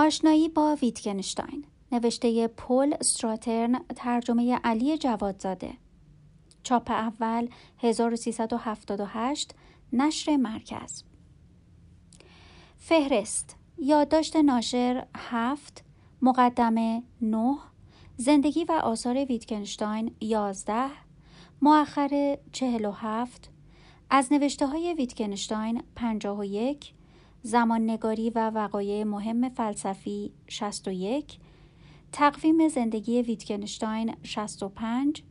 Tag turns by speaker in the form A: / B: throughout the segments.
A: آشنایی با ویتگنشتاین. نوشته پل استراترن ترجمه علی جوادزاده. چاپ اول 1378 نشر مرکز. فهرست یادداشت ناشر 7 مقدمه 9 زندگی و آثار ویتگنشتاین 11 مؤخره 47 از نوشته های 51 زمان نگاری و وقایع مهم فلسفی 61 تقویم زندگی ویتکنشتاین 65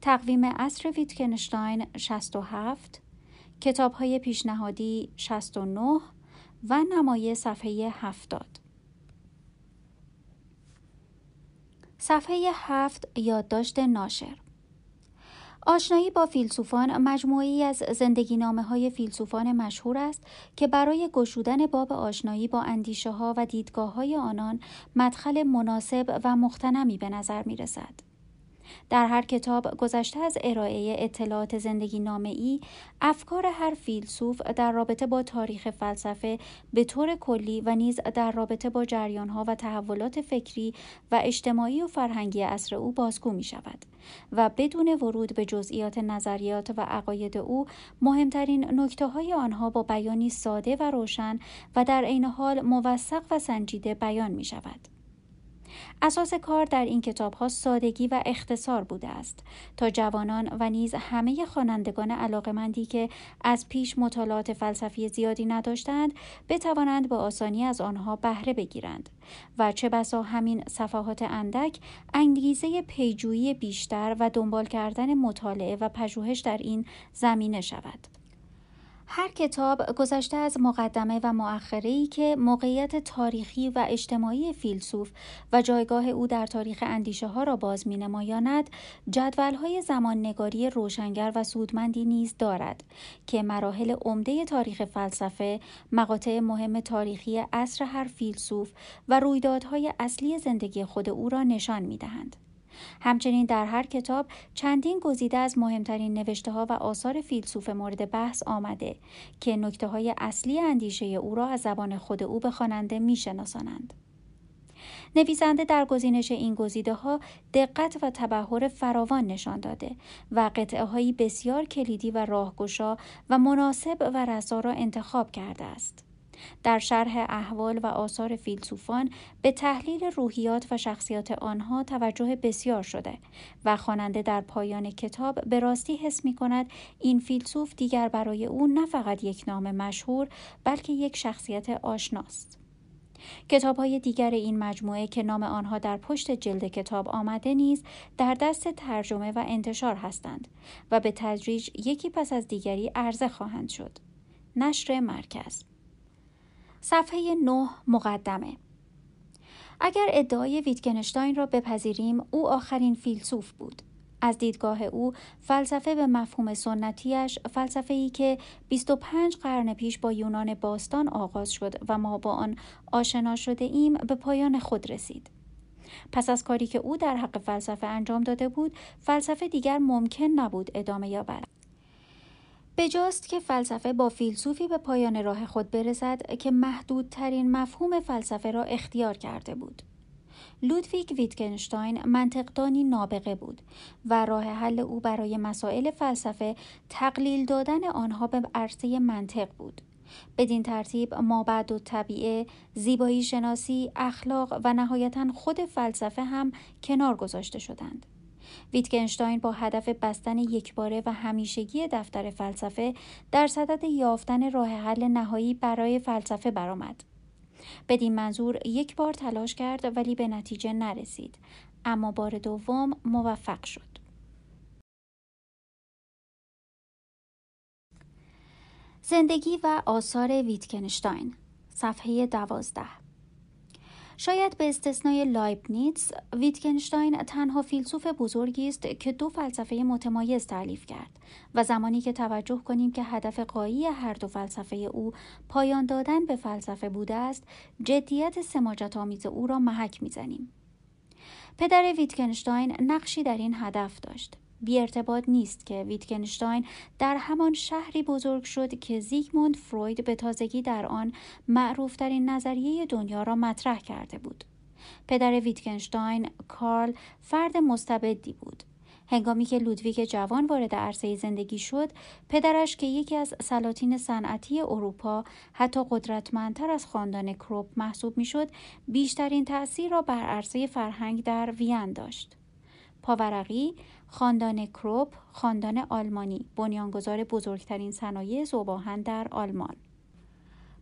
A: تقویم عصر ویتکنشتاین 67 کتاب های پیشنهادی 69 و نمای صفحه 70 صفحه 7 یادداشت ناشر. آشنایی با فیلسوفان مجموعی از زندگی نامه های فیلسوفان مشهور است که برای گشودن باب آشنایی با اندیشه ها و دیدگاه های آنان مدخل مناسب و مختنمی به نظر می رسد. در هر کتاب گذشته از ارائه اطلاعات زندگی نامه ای افکار هر فیلسوف در رابطه با تاریخ فلسفه به طور کلی و نیز در رابطه با ها و تحولات فکری و اجتماعی و فرهنگی عصر او بازگو می شود و بدون ورود به جزئیات نظریات و عقاید او مهمترین نکته های آنها با بیانی ساده و روشن و در عین حال موثق و سنجیده بیان می شود. اساس کار در این کتاب ها سادگی و اختصار بوده است. تا جوانان و نیز همه خوانندگان علاقمندی که از پیش مطالعات فلسفی زیادی نداشتند بتوانند با آسانی از آنها بهره بگیرند. و چه بسا همین صفحات اندک انگیزه پیجویی بیشتر و دنبال کردن مطالعه و پژوهش در این زمینه شود. هر کتاب گذشته از مقدمه و مؤخره ای که موقعیت تاریخی و اجتماعی فیلسوف و جایگاه او در تاریخ اندیشه ها را باز می نمایاند جدول های زمان نگاری روشنگر و سودمندی نیز دارد که مراحل عمده تاریخ فلسفه مقاطع مهم تاریخی عصر هر فیلسوف و رویدادهای اصلی زندگی خود او را نشان می دهند. همچنین در هر کتاب چندین گزیده از مهمترین نوشته ها و آثار فیلسوف مورد بحث آمده که نکته های اصلی اندیشه او را از زبان خود او به خواننده میشناسانند. نویسنده در گزینش این گزیده ها دقت و تبهر فراوان نشان داده و قطعه هایی بسیار کلیدی و راهگشا و مناسب و رسا را انتخاب کرده است. در شرح احوال و آثار فیلسوفان به تحلیل روحیات و شخصیات آنها توجه بسیار شده و خواننده در پایان کتاب به راستی حس می کند این فیلسوف دیگر برای او نه فقط یک نام مشهور بلکه یک شخصیت آشناست. کتاب های دیگر این مجموعه که نام آنها در پشت جلد کتاب آمده نیز در دست ترجمه و انتشار هستند و به تدریج یکی پس از دیگری عرضه خواهند شد. نشر مرکز صفحه 9 مقدمه اگر ادعای ویتگنشتاین را بپذیریم او آخرین فیلسوف بود از دیدگاه او فلسفه به مفهوم سنتیش فلسفه ای که 25 قرن پیش با یونان باستان آغاز شد و ما با آن آشنا شده ایم به پایان خود رسید. پس از کاری که او در حق فلسفه انجام داده بود، فلسفه دیگر ممکن نبود ادامه یابد. بجاست که فلسفه با فیلسوفی به پایان راه خود برسد که محدودترین مفهوم فلسفه را اختیار کرده بود. لودویگ ویتگنشتاین منطقدانی نابغه بود و راه حل او برای مسائل فلسفه تقلیل دادن آنها به عرصه منطق بود. بدین ترتیب ما بعد و طبیعه، زیبایی شناسی، اخلاق و نهایتا خود فلسفه هم کنار گذاشته شدند. ویتگنشتاین با هدف بستن یکباره و همیشگی دفتر فلسفه در صدد یافتن راه حل نهایی برای فلسفه برآمد. بدین منظور یک بار تلاش کرد ولی به نتیجه نرسید اما بار دوم موفق شد. زندگی و آثار ویتکنشتاین صفحه دوازده شاید به استثنای لایبنیتس ویتگنشتاین تنها فیلسوف بزرگی است که دو فلسفه متمایز تألیف کرد و زمانی که توجه کنیم که هدف قایی هر دو فلسفه او پایان دادن به فلسفه بوده است جدیت سماجت آمیز او را محک می‌زنیم. پدر ویتگنشتاین نقشی در این هدف داشت. بی ارتباط نیست که ویتکنشتاین در همان شهری بزرگ شد که زیگموند فروید به تازگی در آن معروفترین نظریه دنیا را مطرح کرده بود. پدر ویتکنشتاین کارل فرد مستبدی بود هنگامی که لودویگ جوان وارد عرصه زندگی شد پدرش که یکی از سلاطین صنعتی اروپا حتی قدرتمندتر از خاندان کروپ محسوب می‌شد بیشترین تأثیر را بر عرصه فرهنگ در وین داشت پاورقی خاندان کروپ خاندان آلمانی بنیانگذار بزرگترین صنایع زوباهن در آلمان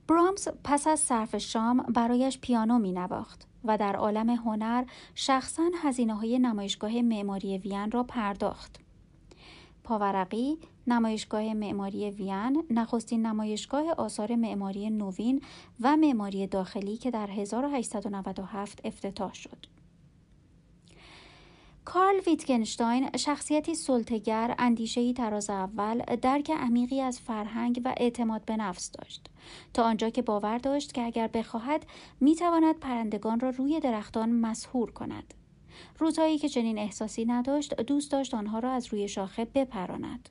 A: برامز پس از صرف شام برایش پیانو می نواخت و در عالم هنر شخصا هزینه های نمایشگاه معماری وین را پرداخت. پاورقی نمایشگاه معماری وین نخستین نمایشگاه آثار معماری نوین و معماری داخلی که در 1897 افتتاح شد. کارل ویتگنشتاین شخصیتی سلطگر، اندیشهای تراز اول، درک عمیقی از فرهنگ و اعتماد به نفس داشت. تا آنجا که باور داشت که اگر بخواهد می‌تواند پرندگان را روی درختان مسهور کند. روزهایی که چنین احساسی نداشت دوست داشت آنها را از روی شاخه بپراند.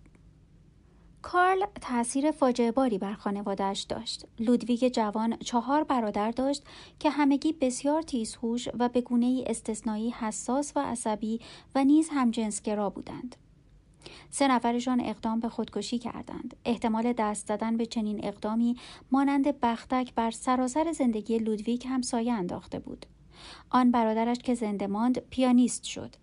A: کارل تأثیر فاجعه باری بر خانوادهش داشت. لودویگ جوان چهار برادر داشت که همگی بسیار تیزهوش و به گونه ای استثنایی حساس و عصبی و نیز همجنسگرا بودند. سه نفرشان اقدام به خودکشی کردند. احتمال دست زدن به چنین اقدامی مانند بختک بر سراسر زندگی لودویگ هم سایه انداخته بود. آن برادرش که زنده ماند پیانیست شد.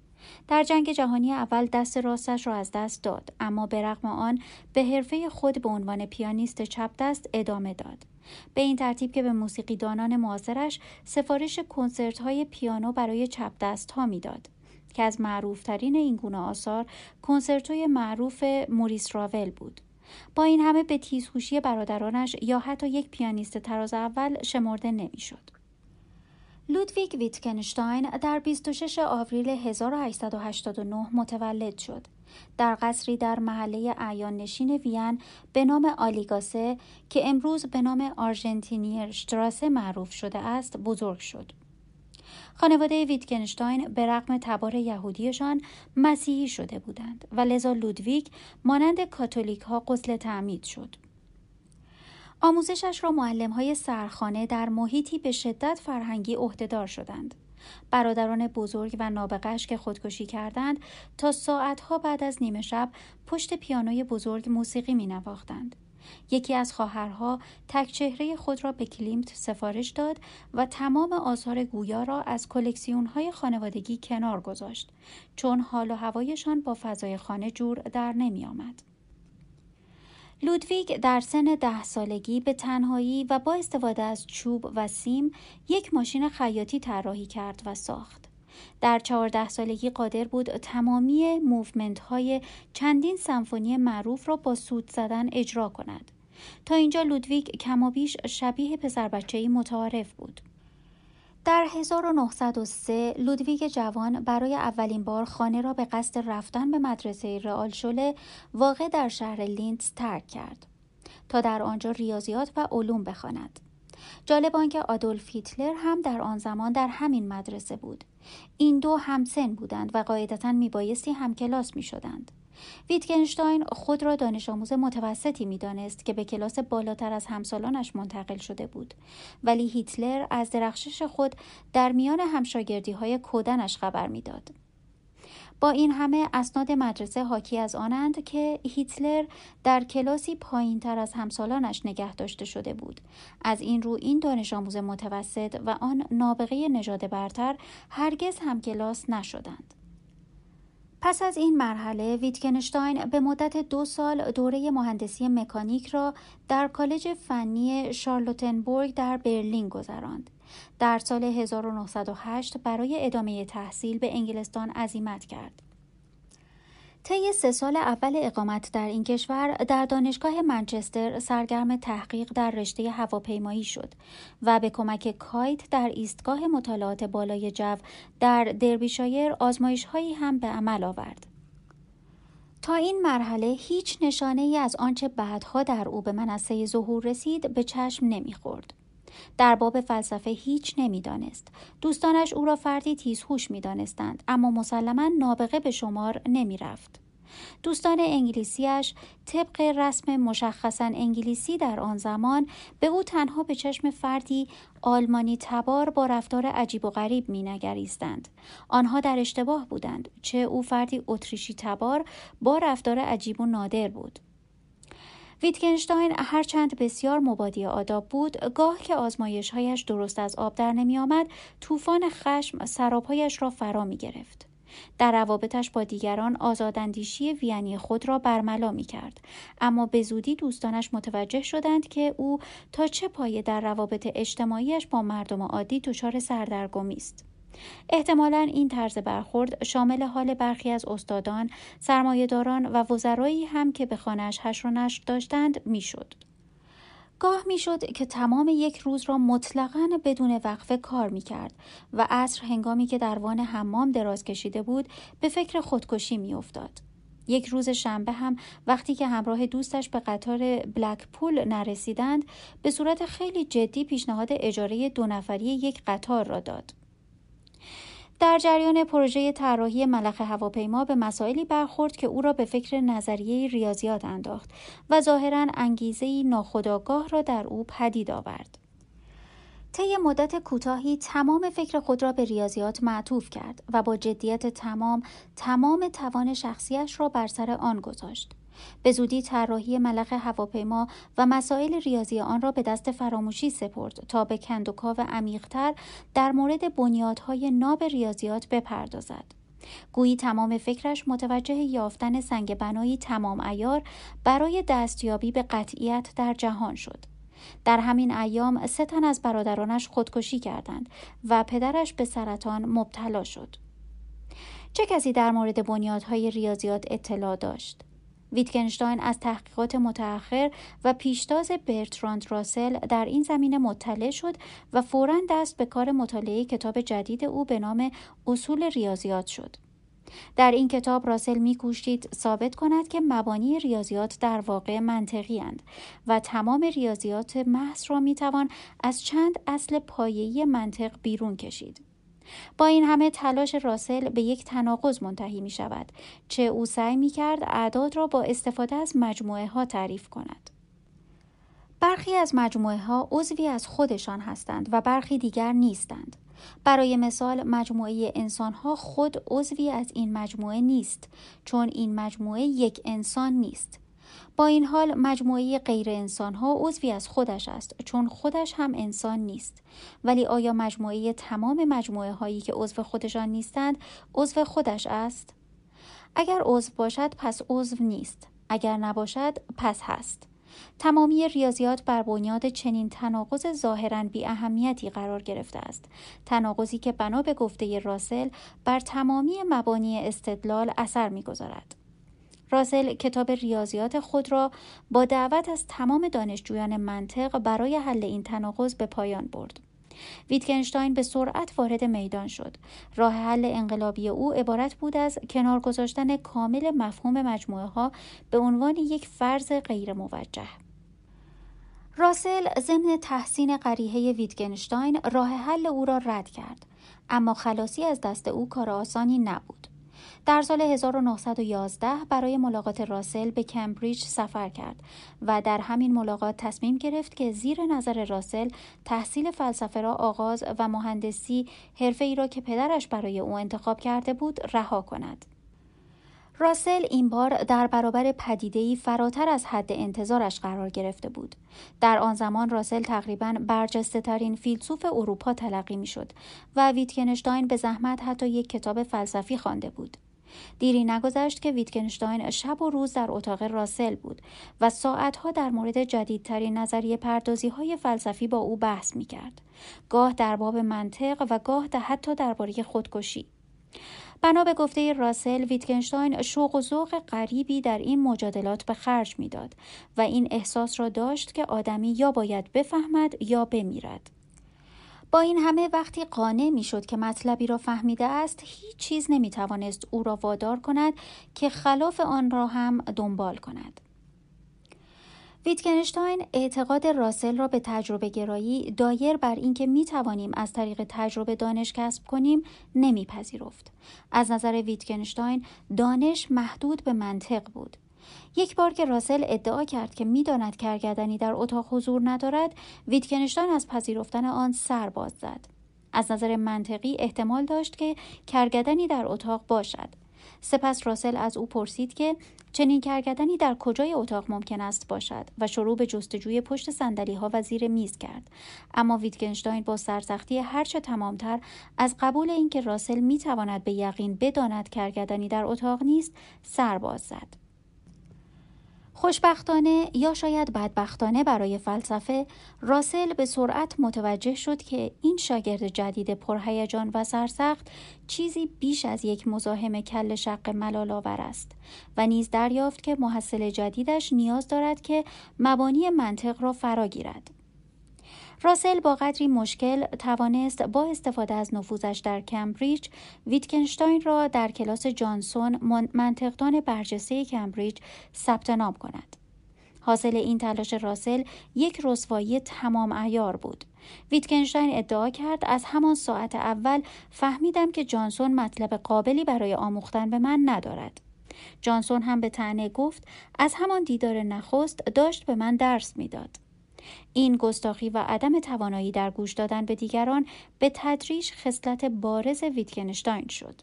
A: در جنگ جهانی اول دست راستش را از دست داد اما به رغم آن به حرفه خود به عنوان پیانیست چپ دست ادامه داد به این ترتیب که به موسیقیدانان معاصرش سفارش کنسرت های پیانو برای چپ دست ها می‌داد که از معروفترین این گونه آثار کنسرتوی معروف موریس راول بود با این همه به تیزهوشی برادرانش یا حتی یک پیانیست تراز اول شمرده نمی‌شد. لودویگ ویتکنشتاین در 26 آوریل 1889 متولد شد. در قصری در محله اعیان نشین وین به نام آلی‌گاسه که امروز به نام آرژنتینیر شتراسه معروف شده است بزرگ شد. خانواده ویتکنشتاین به رغم تبار یهودیشان مسیحی شده بودند و لذا لودویگ مانند کاتولیک ها غسل تعمید شد. آموزشش را معلم های سرخانه در محیطی به شدت فرهنگی عهده‌دار شدند. برادران بزرگ و نابغه‌ش که خودکشی کردند تا ساعتها بعد از نیمه شب پشت پیانوی بزرگ موسیقی می نواختند. یکی از خواهرها تک چهره خود را به کلیمت سفارش داد و تمام آثار گویا را از کلکسیون های خانوادگی کنار گذاشت چون حال و هوایشان با فضای خانه جور در نمی آمد. لودویگ در سن ده سالگی به تنهایی و با استفاده از چوب و سیم یک ماشین خیاطی طراحی کرد و ساخت. در چهارده سالگی قادر بود تمامی موومنت های چندین سمفونی معروف را با سوت زدن اجرا کند. تا اینجا لودویگ کمابیش شبیه پسر بچه متعارف بود. در 1903 لودویگ جوان برای اولین بار خانه را به قصد رفتن به مدرسه Realschule واقع در شهر لینتز ترک کرد تا در آنجا ریاضیات و علوم بخواند. جالب آنکه آدولف هیتلر هم در آن زمان در همین مدرسه بود. این دو همسن بودند و قاعدتا میبایستی هم کلاس می شدند. ویتگنشتاین خود را دانش آموز متوسطی می‌دانست که به کلاس بالاتر از همسالانش منتقل شده بود ولی هیتلر از درخشش خود در میان همشاگردی های کودنش خبر می‌داد. با این همه اسناد مدرسه حاکی از آنند که هیتلر در کلاسی پایین تر از همسالانش نگه داشته شده بود. از این رو این دانش آموز متوسط و آن نابغه نژاد برتر هرگز هم کلاس نشدند. پس از این مرحله ویتکنشتاین به مدت دو سال دوره مهندسی مکانیک را در کالج فنی شارلوتنبورگ در برلین گذراند. در سال 1908 برای ادامه تحصیل به انگلستان عزیمت کرد. طی سه سال اول اقامت در این کشور در دانشگاه منچستر سرگرم تحقیق در رشته هواپیمایی شد و به کمک کایت در ایستگاه مطالعات بالای جو در دربیشایر آزمایش هایی هم به عمل آورد. تا این مرحله هیچ نشانه ای از آنچه بعدها در او به منصه ظهور رسید به چشم نمی‌خورد. در باب فلسفه هیچ نمی‌دانست دوستانش او را فردی تیزهوش می‌دانستند اما مسلما نابغه به شمار نمی‌رفت دوستان انگلیسیش طبق رسم مشخصا انگلیسی در آن زمان به او تنها به چشم فردی آلمانی تبار با رفتار عجیب و غریب می نگریستند. آنها در اشتباه بودند چه او فردی اتریشی تبار با رفتار عجیب و نادر بود. ویتگنشتاین هرچند بسیار مبادی آداب بود گاه که آزمایشهایش درست از آب در نمی آمد طوفان خشم سرابهایش را فرا می گرفت. در روابطش با دیگران آزاداندیشی وینی خود را برملا می کرد. اما به زودی دوستانش متوجه شدند که او تا چه پایه در روابط اجتماعیش با مردم عادی دچار سردرگمی است. احتمالا این طرز برخورد شامل حال برخی از استادان، سرمایهداران و وزرایی هم که به خانهاش هش و نشر داشتند می‌شد. گاه می‌شد که تمام یک روز را مطلقا بدون وقفه کار می کرد و عصر هنگامی که در وان حمام دراز کشیده بود به فکر خودکشی می افتاد. یک روز شنبه هم وقتی که همراه دوستش به قطار بلکپول نرسیدند به صورت خیلی جدی پیشنهاد اجاره دو نفری یک قطار را داد. در جریان پروژه طراحی ملخ هواپیما به مسائلی برخورد که او را به فکر نظریه ریاضیات انداخت و ظاهرا انگیزه ناخودآگاه را در او پدید آورد. طی مدت کوتاهی تمام فکر خود را به ریاضیات معطوف کرد و با جدیت تمام تمام توان شخصیش را بر سر آن گذاشت. به زودی طراحی ملخ هواپیما و مسائل ریاضی آن را به دست فراموشی سپرد تا به کندوکاو عمیقتر در مورد بنیادهای ناب ریاضیات بپردازد. گویی تمام فکرش متوجه یافتن سنگ بنایی تمام ایار برای دستیابی به قطعیت در جهان شد. در همین ایام سه تن از برادرانش خودکشی کردند و پدرش به سرطان مبتلا شد. چه کسی در مورد بنیادهای ریاضیات اطلاع داشت؟ ویتکنشتاین از تحقیقات متأخر و پیشتاز برتراند راسل در این زمینه مطلع شد و فورا دست به کار مطالعه کتاب جدید او به نام اصول ریاضیات شد. در این کتاب راسل می کوشید ثابت کند که مبانی ریاضیات در واقع منطقی اند و تمام ریاضیات محض را می توان از چند اصل پایه‌ای منطق بیرون کشید. با این همه تلاش راسل به یک تناقض منتهی می شود چه او سعی می کرد اعداد را با استفاده از مجموعه ها تعریف کند. برخی از مجموعه ها عضوی از خودشان هستند و برخی دیگر نیستند. برای مثال مجموعه انسان ها خود عضوی از این مجموعه نیست چون این مجموعه یک انسان نیست. با این حال مجموعه غیر انسان ها عضوی از خودش است چون خودش هم انسان نیست. ولی آیا مجموعه تمام مجموعه هایی که عضو خودشان نیستند عضو خودش است؟ اگر عضو باشد پس عضو نیست. اگر نباشد پس هست. تمامی ریاضیات بر بنیاد چنین تناقض ظاهرا بی اهمیتی قرار گرفته است. تناقضی که بنا به گفته راسل بر تمامی مبانی استدلال اثر می‌گذارد. راسل کتاب ریاضیات خود را با دعوت از تمام دانشجویان منطق برای حل این تناقض به پایان برد. ویتکنشتاین به سرعت وارد میدان شد. راه حل انقلابی او عبارت بود از کنار گذاشتن کامل مفهوم مجموعه ها به عنوان یک فرض غیر موجه. راسل ضمن تحسین قریحه ویتگنشتاین راه حل او را رد کرد اما خلاصی از دست او کار آسانی نبود در سال 1911 برای ملاقات راسل به کمبریج سفر کرد و در همین ملاقات تصمیم گرفت که زیر نظر راسل تحصیل فلسفه را آغاز و مهندسی حرفه ای را که پدرش برای او انتخاب کرده بود رها کند. راسل این بار در برابر پدیده‌ای فراتر از حد انتظارش قرار گرفته بود. در آن زمان راسل تقریبا برجسته ترین فیلسوف اروپا تلقی می شد و ویتکنشتاین به زحمت حتی یک کتاب فلسفی خوانده بود. دیری نگذشت که ویتکنشتاین شب و روز در اتاق راسل بود و ساعتها در مورد جدیدترین نظریه پردازی های فلسفی با او بحث می کرد. گاه در باب منطق و گاه حتی درباره خودکشی. بنا به گفته راسل ویتکنشتاین شوق و ذوق غریبی در این مجادلات به خرج می‌داد و این احساس را داشت که آدمی یا باید بفهمد یا بمیرد با این همه وقتی قانع می‌شد که مطلبی را فهمیده است هیچ چیز نمی توانست او را وادار کند که خلاف آن را هم دنبال کند ویتکنشتاین اعتقاد راسل را به تجربه گرایی دایر بر اینکه می توانیم از طریق تجربه دانش کسب کنیم نمیپذیرفت. از نظر ویتکنشتاین دانش محدود به منطق بود. یک بار که راسل ادعا کرد که می‌داند کرگدنی در اتاق حضور ندارد ویتکنشتاین از پذیرفتن آن سر باز زد. از نظر منطقی احتمال داشت که کرگدنی در اتاق باشد. سپس راسل از او پرسید که چنین کرگدنی در کجای اتاق ممکن است باشد و شروع به جستجوی پشت سندلی ها و زیر میز کرد. اما ویتگنشتاین با سرسختی هرچه تمامتر از قبول اینکه راسل می تواند به یقین بداند کرگدنی در اتاق نیست سر باز زد. خوشبختانه یا شاید بدبختانه برای فلسفه راسل به سرعت متوجه شد که این شاگرد جدید پرهیجان و سرسخت چیزی بیش از یک مزاحم کل شق ملالآور است و نیز دریافت که محصل جدیدش نیاز دارد که مبانی منطق را فرا گیرد. راسل با قدری مشکل توانست با استفاده از نفوذش در کمبریج ویتکنشتاین را در کلاس جانسون منطقدان برجسته کمبریج ثبت نام کند. حاصل این تلاش راسل یک رسوایی تمام ایار بود. ویتکنشتاین ادعا کرد از همان ساعت اول فهمیدم که جانسون مطلب قابلی برای آموختن به من ندارد. جانسون هم به تنه گفت از همان دیدار نخست داشت به من درس می‌داد. این گستاخی و عدم توانایی در گوش دادن به دیگران به تدریج خصلت بارز ویتکنشتاین شد.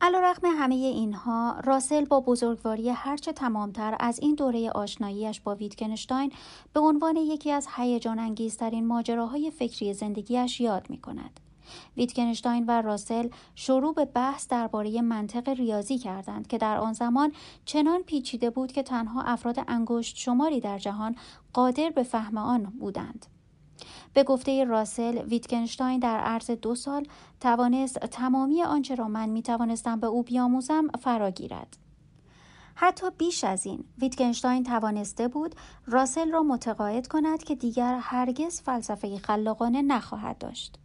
A: علیرغم همه اینها راسل با بزرگواری هرچه تمامتر از این دوره آشناییش با ویتکنشتاین به عنوان یکی از هیجان انگیزترین ماجراهای فکری زندگیش یاد می کند. ویتکنشتاین و راسل شروع به بحث درباره منطق ریاضی کردند که در آن زمان چنان پیچیده بود که تنها افراد انگشت شماری در جهان قادر به فهم آن بودند. به گفته راسل ویتکنشتاین در عرض دو سال توانست تمامی آنچه را من می توانستم به او بیاموزم فراگیرد. حتی بیش از این ویتکنشتاین توانسته بود راسل را متقاعد کند که دیگر هرگز فلسفه خلاقانه نخواهد داشت.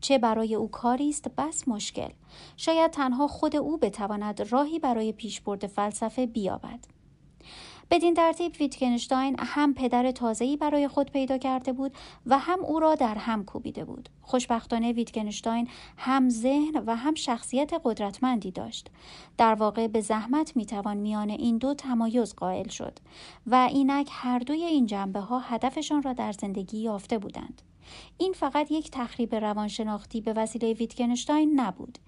A: چه برای او کاری است بس مشکل شاید تنها خود او بتواند راهی برای پیشبرد فلسفه بیابد بدین ترتیب ویتکنشتاین هم پدر تازه‌ای برای خود پیدا کرده بود و هم او را در هم کوبیده بود. خوشبختانه ویتکنشتاین هم ذهن و هم شخصیت قدرتمندی داشت. در واقع به زحمت می‌توان میان این دو تمایز قائل شد و اینک هر دوی این جنبه ها هدفشان را در زندگی یافته بودند. این فقط یک تخریب روانشناختی به وسیله ویتکنشتاین نبود.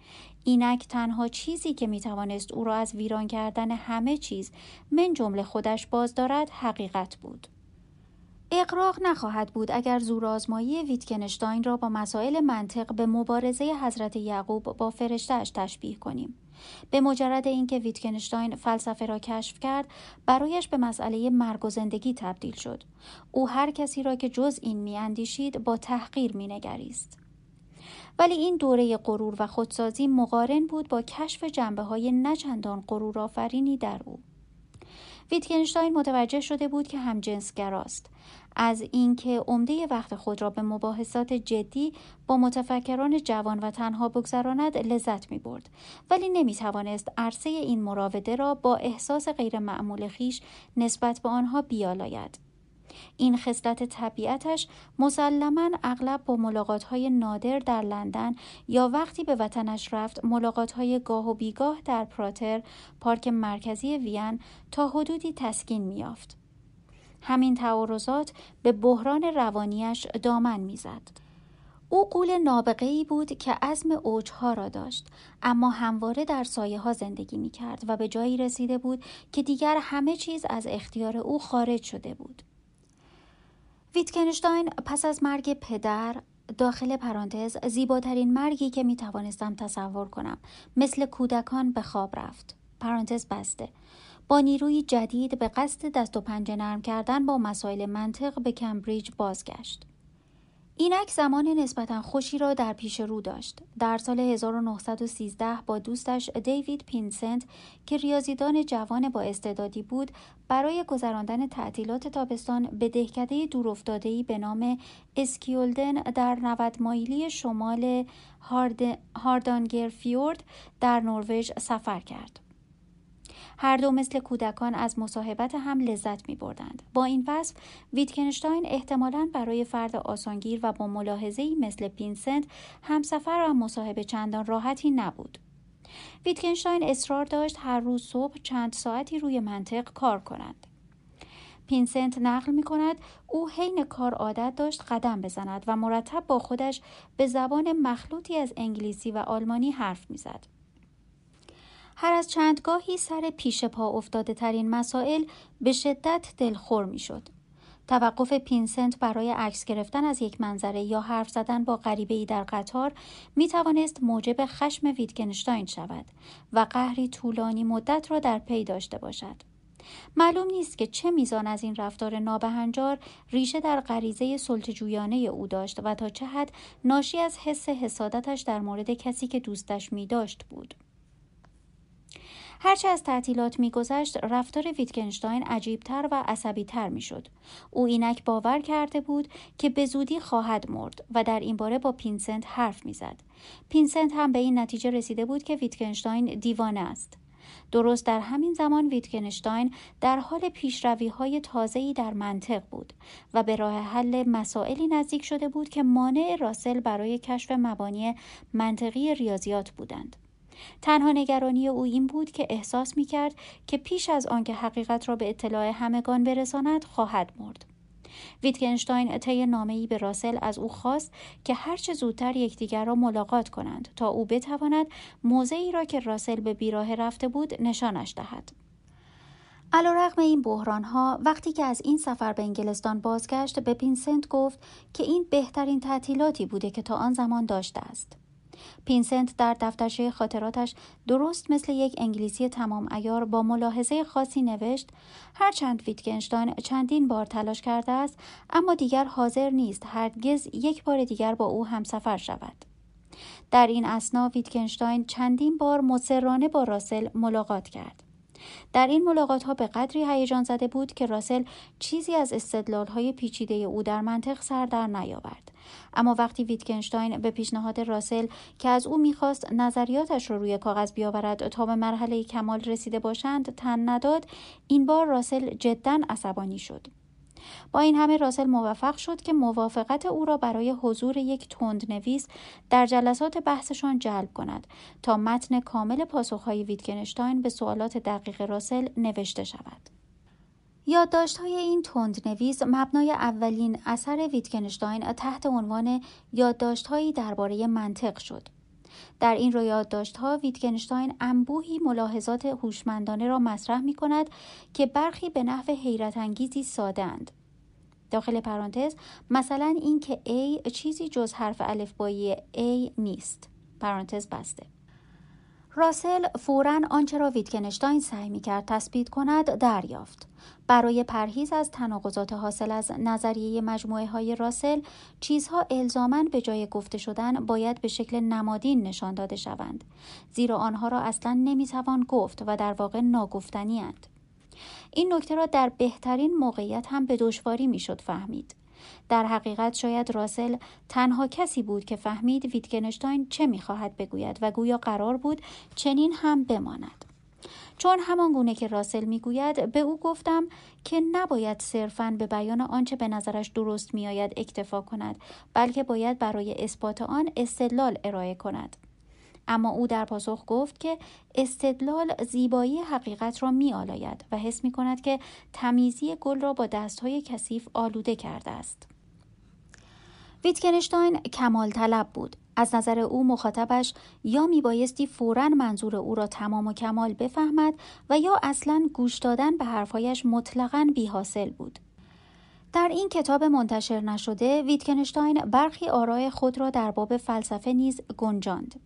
A: اینک تنها چیزی که می‌توانست او را از ویران کردن همه چیز من جمله خودش باز دارد حقیقت بود. اقراق نخواهد بود اگر زورآزمایی ویتکنشتاین را با مسائل منطق به مبارزه حضرت یعقوب با فرشتهاش تشبیه کنیم. به مجرد اینکه ویتکنشتاین فلسفه را کشف کرد برایش به مسئله مرگ و زندگی تبدیل شد. او هر کسی را که جز این میاندیشید با تحقیر مینگریست. ولی این دوره غرور و خودسازی مقارن بود با کشف جنبه های نچندان غرورآفرینی در او. ویتکنشتاین متوجه شده بود که همجنسگراست از اینکه عمده وقت خود را به مباحثات جدی با متفکران جوان و تنها بگذراند لذت می برد ولی نمی توانست عرصه این مراوده را با احساس غیر معمول خیش نسبت به آنها بیالاید. این خصلت طبیعتش مسلما اغلب با ملاقاتهای نادر در لندن یا وقتی به وطنش رفت ملاقاتهای گاه و بیگاه در پراتر پارک مرکزی وین تا حدودی تسکین میافت همین تعارضات به بحران روانیش دامن می‌زد. او قول نابغه ای بود که عزم اوجها را داشت اما همواره در سایه ها زندگی می کرد و به جایی رسیده بود که دیگر همه چیز از اختیار او خارج شده بود. ویتکنشتاین پس از مرگ پدر داخل پرانتز زیباترین مرگی که می توانستم تصور کنم. مثل کودکان به خواب رفت. پرانتز بسته. با نیروی جدید به قصد دست و پنجه نرم کردن با مسائل منطق به کمبریج بازگشت. اینک زمان نسبتا خوشی را در پیش رو داشت. در سال 1913 با دوستش دیوید پینسنت که ریاضیدان جوان با استعدادی بود برای گذراندن تعطیلات تابستان به دهکده دورافتاده‌ای به نام اسکیولدن در 90 مایلی شمال هارد... هاردانگرفیورد در نروژ سفر کرد. هر دو مثل کودکان از مصاحبت هم لذت می بردند. با این وصف ویتکنشتاین احتمالاً برای فرد آسان‌گیر و با ملاحظه‌ای مثل پینسنت همسفر و مصاحب چندان راحتی نبود. ویتکنشتاین اصرار داشت هر روز صبح چند ساعتی روی منطق کار کنند. پینسنت نقل می کند او حین کار عادت داشت قدم بزند و مرتب با خودش به زبان مخلوطی از انگلیسی و آلمانی حرف می‌زد. هر از چندگاهی سر پیش پا افتاده ترین مسائل به شدت دلخور می شد. توقف پینسنت برای عکس گرفتن از یک منظره یا حرف زدن با ای در قطار می توانست موجب خشم ویتگنشتاین شود و قهری طولانی مدت را در پی داشته باشد. معلوم نیست که چه میزان از این رفتار نابهنجار ریشه در غریزه سلطه‌جویانه او داشت و تا چه حد ناشی از حس حسادتش در مورد کسی که دوستش می داشت بود. هرچه از تعطیلات میگذشت رفتار ویتگنشتاین عجیبتر و عصبیتر می‌شد. او اینک باور کرده بود که به زودی خواهد مرد و در این باره با پینسنت حرف می‌زد. پینسنت هم به این نتیجه رسیده بود که ویتگنشتاین دیوانه است. درست در همین زمان ویتگنشتاین در حال پیشروی های تازه‌ای در منطق بود و به راه حل مسائلی نزدیک شده بود که مانع راسل برای کشف مبانی منطقی ریاضیات بودند. تنها نگرانی او این بود که احساس می کرد که پیش از آنکه حقیقت را به اطلاع همگان برساند خواهد مرد. ویتگنشتاین طی ای به راسل از او خواست که هرچه زودتر یکدیگر را ملاقات کنند تا او بتواند موضعی را که راسل به بیراه رفته بود نشانش دهد. علیرغم این بحران ها وقتی که از این سفر به انگلستان بازگشت به پینسنت گفت که این بهترین تعطیلاتی بوده که تا آن زمان داشته است. پینسنت در دفترچه خاطراتش درست مثل یک انگلیسی تمام ایار با ملاحظه خاصی نوشت هرچند ویتگنشتاین چندین بار تلاش کرده است اما دیگر حاضر نیست هرگز یک بار دیگر با او همسفر شود. در این اسنا ویتکنشتاین چندین بار مصرانه با راسل ملاقات کرد. در این ملاقات ها به قدری هیجان زده بود که راسل چیزی از استدلال های پیچیده او در منطق سر در نیاورد. اما وقتی ویتکنشتاین به پیشنهاد راسل که از او می‌خواست نظریاتش را رو روی کاغذ بیاورد تا به مرحله کمال رسیده باشند تن نداد این بار راسل جدا عصبانی شد. با این همه راسل موفق شد که موافقت او را برای حضور یک تندنویس در جلسات بحثشان جلب کند تا متن کامل پاسخهای ویتگنشتاین به سوالات دقیق راسل نوشته شود. یادداشت‌های این تندنویس مبنای اولین اثر ویتگنشتاین تحت عنوان یادداشت‌هایی درباره منطق شد. در این رو یادداشت‌ها ویتگنشتاین انبوهی ملاحظات هوشمندانه را مطرح می کند که برخی به نحو حیرت انگیزی سادند. داخل پرانتز مثلا اینکه A چیزی جز حرف الفبایی A نیست. پرانتز بسته. راسل فورا آنچه را ویتکنشتاین سعی می کرد تثبیت کند دریافت. برای پرهیز از تناقضات حاصل از نظریه مجموعه های راسل چیزها الزامن به جای گفته شدن باید به شکل نمادین نشان داده شوند زیرا آنها را اصلا نمی‌توان گفت و در واقع ناگفتنی اند. این نکته را در بهترین موقعیت هم به دشواری می‌شد فهمید در حقیقت شاید راسل تنها کسی بود که فهمید ویتگنشتاین چه می‌خواهد بگوید و گویا قرار بود چنین هم بماند. چون همان گونه که راسل می‌گوید به او گفتم که نباید صرفا به بیان آنچه به نظرش درست میآید اکتفا کند بلکه باید برای اثبات آن استدلال ارائه کند. اما او در پاسخ گفت که استدلال زیبایی حقیقت را می آلاید و حس می کند که تمیزی گل را با دستهای کثیف آلوده کرده است. ویتکنشتاین کمال طلب بود. از نظر او مخاطبش یا می بایستی فورا منظور او را تمام و کمال بفهمد و یا اصلا گوش دادن به حرفهایش مطلقا بی حاصل بود. در این کتاب منتشر نشده ویتکنشتاین برخی آرای خود را در باب فلسفه نیز گنجاند.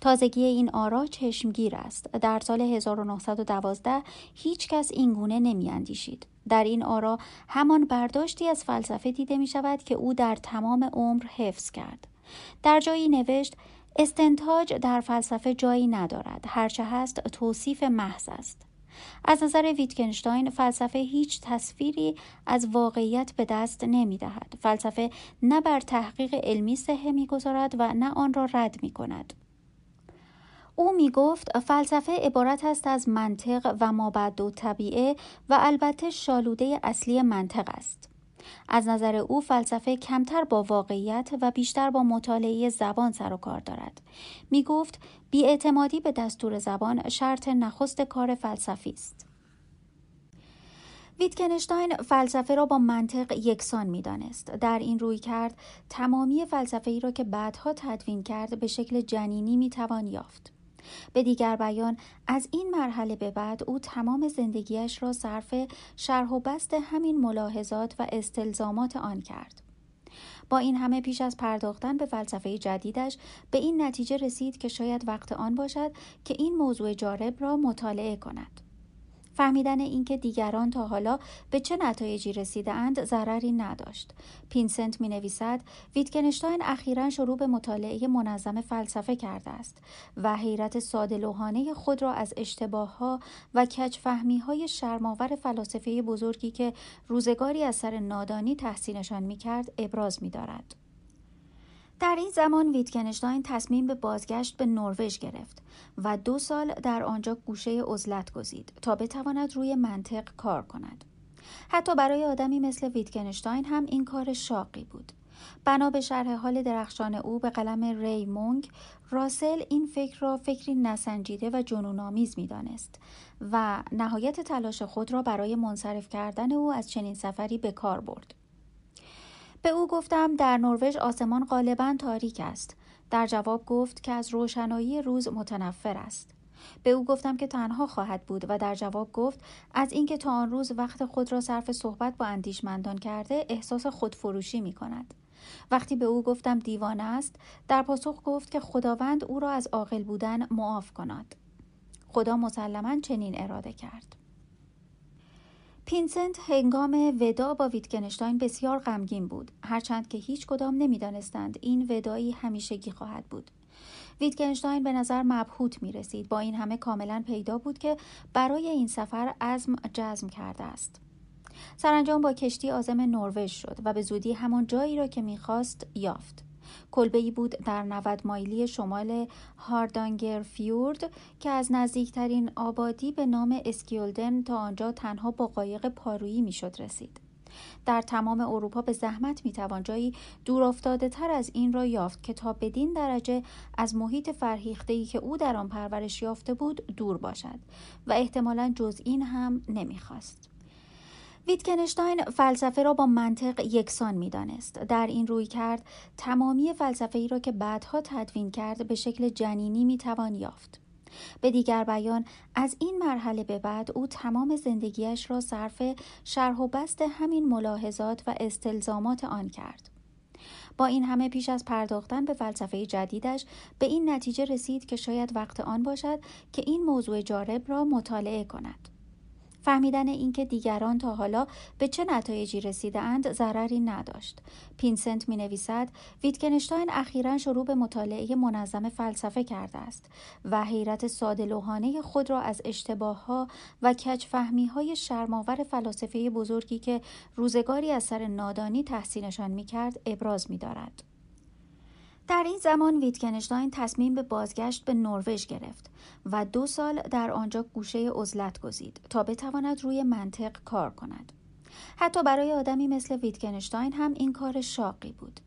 A: تازگی این آرا چشمگیر است. در سال 1912 هیچ کس این گونه نمی اندیشید. در این آرا همان برداشتی از فلسفه دیده می شود که او در تمام عمر حفظ کرد. در جایی نوشت استنتاج در فلسفه جایی ندارد. هرچه هست توصیف محض است. از نظر ویتکنشتاین فلسفه هیچ تصویری از واقعیت به دست نمی دهد. فلسفه نه بر تحقیق علمی صحه می گذارد و نه آن را رد می کند. او می گفت فلسفه عبارت است از منطق و مابعد و طبیعه و البته شالوده اصلی منطق است. از نظر او فلسفه کمتر با واقعیت و بیشتر با مطالعه زبان سر و کار دارد. می گفت بیاعتمادی به دستور زبان شرط نخست کار فلسفی است. ویتکنشتاین فلسفه را با منطق یکسان می دانست. در این روی کرد تمامی فلسفه ای را که بعدها تدوین کرد به شکل جنینی می توان یافت. به دیگر بیان از این مرحله به بعد او تمام زندگیش را صرف شرح و بست همین ملاحظات و استلزامات آن کرد. با این همه پیش از پرداختن به فلسفه جدیدش به این نتیجه رسید که شاید وقت آن باشد که این موضوع جارب را مطالعه کند. فهمیدن اینکه دیگران تا حالا به چه نتایجی رسیده اند ضرری نداشت. پینسنت می نویسد ویتکنشتاین اخیرا شروع به مطالعه منظم فلسفه کرده است و حیرت سادلوحانه خود را از اشتباه ها و کچفهمی های شرماور فلاسفه بزرگی که روزگاری از سر نادانی تحسینشان می کرد ابراز می دارد. در این زمان ویتکنشتاین تصمیم به بازگشت به نروژ گرفت و دو سال در آنجا گوشه عزلت گزید تا بتواند روی منطق کار کند. حتی برای آدمی مثل ویتکنشتاین هم این کار شاقی بود. بنا به شرح حال درخشان او به قلم ری مونگ راسل این فکر را فکری نسنجیده و جنونآمیز می‌دانست و نهایت تلاش خود را برای منصرف کردن او از چنین سفری به کار برد به او گفتم در نروژ آسمان غالبا تاریک است. در جواب گفت که از روشنایی روز متنفر است. به او گفتم که تنها خواهد بود و در جواب گفت از اینکه تا آن روز وقت خود را صرف صحبت با اندیشمندان کرده احساس خودفروشی می کند. وقتی به او گفتم دیوانه است در پاسخ گفت که خداوند او را از عاقل بودن معاف کند. خدا مسلما چنین اراده کرد. پینسنت هنگام ودا با ویتکنشتاین بسیار غمگین بود. هرچند که هیچ کدام نمی‌دانستند این ودایی همیشگی خواهد بود. ویتکنشتاین به نظر مبهوت می رسید با این همه کاملا پیدا بود که برای این سفر عزم جزم کرده است. سرانجام با کشتی آزم نروژ شد و به زودی همان جایی را که می‌خواست یافت. کلبه بود در 90 مایلی شمال هاردانگر فیورد که از نزدیکترین آبادی به نام اسکیولدن تا آنجا تنها با قایق پارویی می‌شد رسید. در تمام اروپا به زحمت می‌توان جایی دور افتاده تر از این را یافت که تا بدین درجه از محیط فرهیخته که او در آن پرورش یافته بود دور باشد و احتمالا جز این هم نمی‌خواست. ویتکنشتاین فلسفه را با منطق یکسان می دانست. در این روی کرد تمامی فلسفه ای را که بعدها تدوین کرد به شکل جنینی می توان یافت. به دیگر بیان از این مرحله به بعد او تمام زندگیش را صرف شرح و بست همین ملاحظات و استلزامات آن کرد. با این همه پیش از پرداختن به فلسفه جدیدش به این نتیجه رسید که شاید وقت آن باشد که این موضوع جارب را مطالعه کند. فهمیدن اینکه دیگران تا حالا به چه نتایجی رسیده اند ضرری نداشت. پینسنت می نویسد ویتکنشتاین اخیرا شروع به مطالعه منظم فلسفه کرده است و حیرت سادلوحانه خود را از اشتباه ها و کچفهمی های شرماور فلاسفه بزرگی که روزگاری از سر نادانی تحسینشان می کرد ابراز می دارد. در این زمان ویتکنشتاین تصمیم به بازگشت به نروژ گرفت و دو سال در آنجا گوشه عزلت گزید تا بتواند روی منطق کار کند. حتی برای آدمی مثل ویتکنشتاین هم این کار شاقی بود.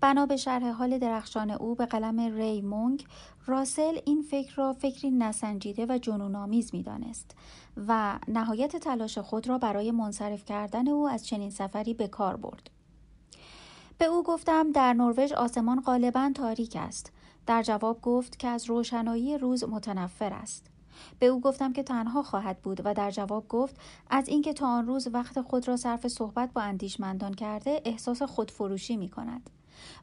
A: بنا به شرح حال درخشان او به قلم ری مونگ راسل این فکر را فکری نسنجیده و جنونآمیز می‌دانست و نهایت تلاش خود را برای منصرف کردن او از چنین سفری به کار برد. به او گفتم در نروژ آسمان غالبا تاریک است. در جواب گفت که از روشنایی روز متنفر است. به او گفتم که تنها خواهد بود و در جواب گفت از اینکه تا آن روز وقت خود را صرف صحبت با اندیشمندان کرده احساس خودفروشی می کند.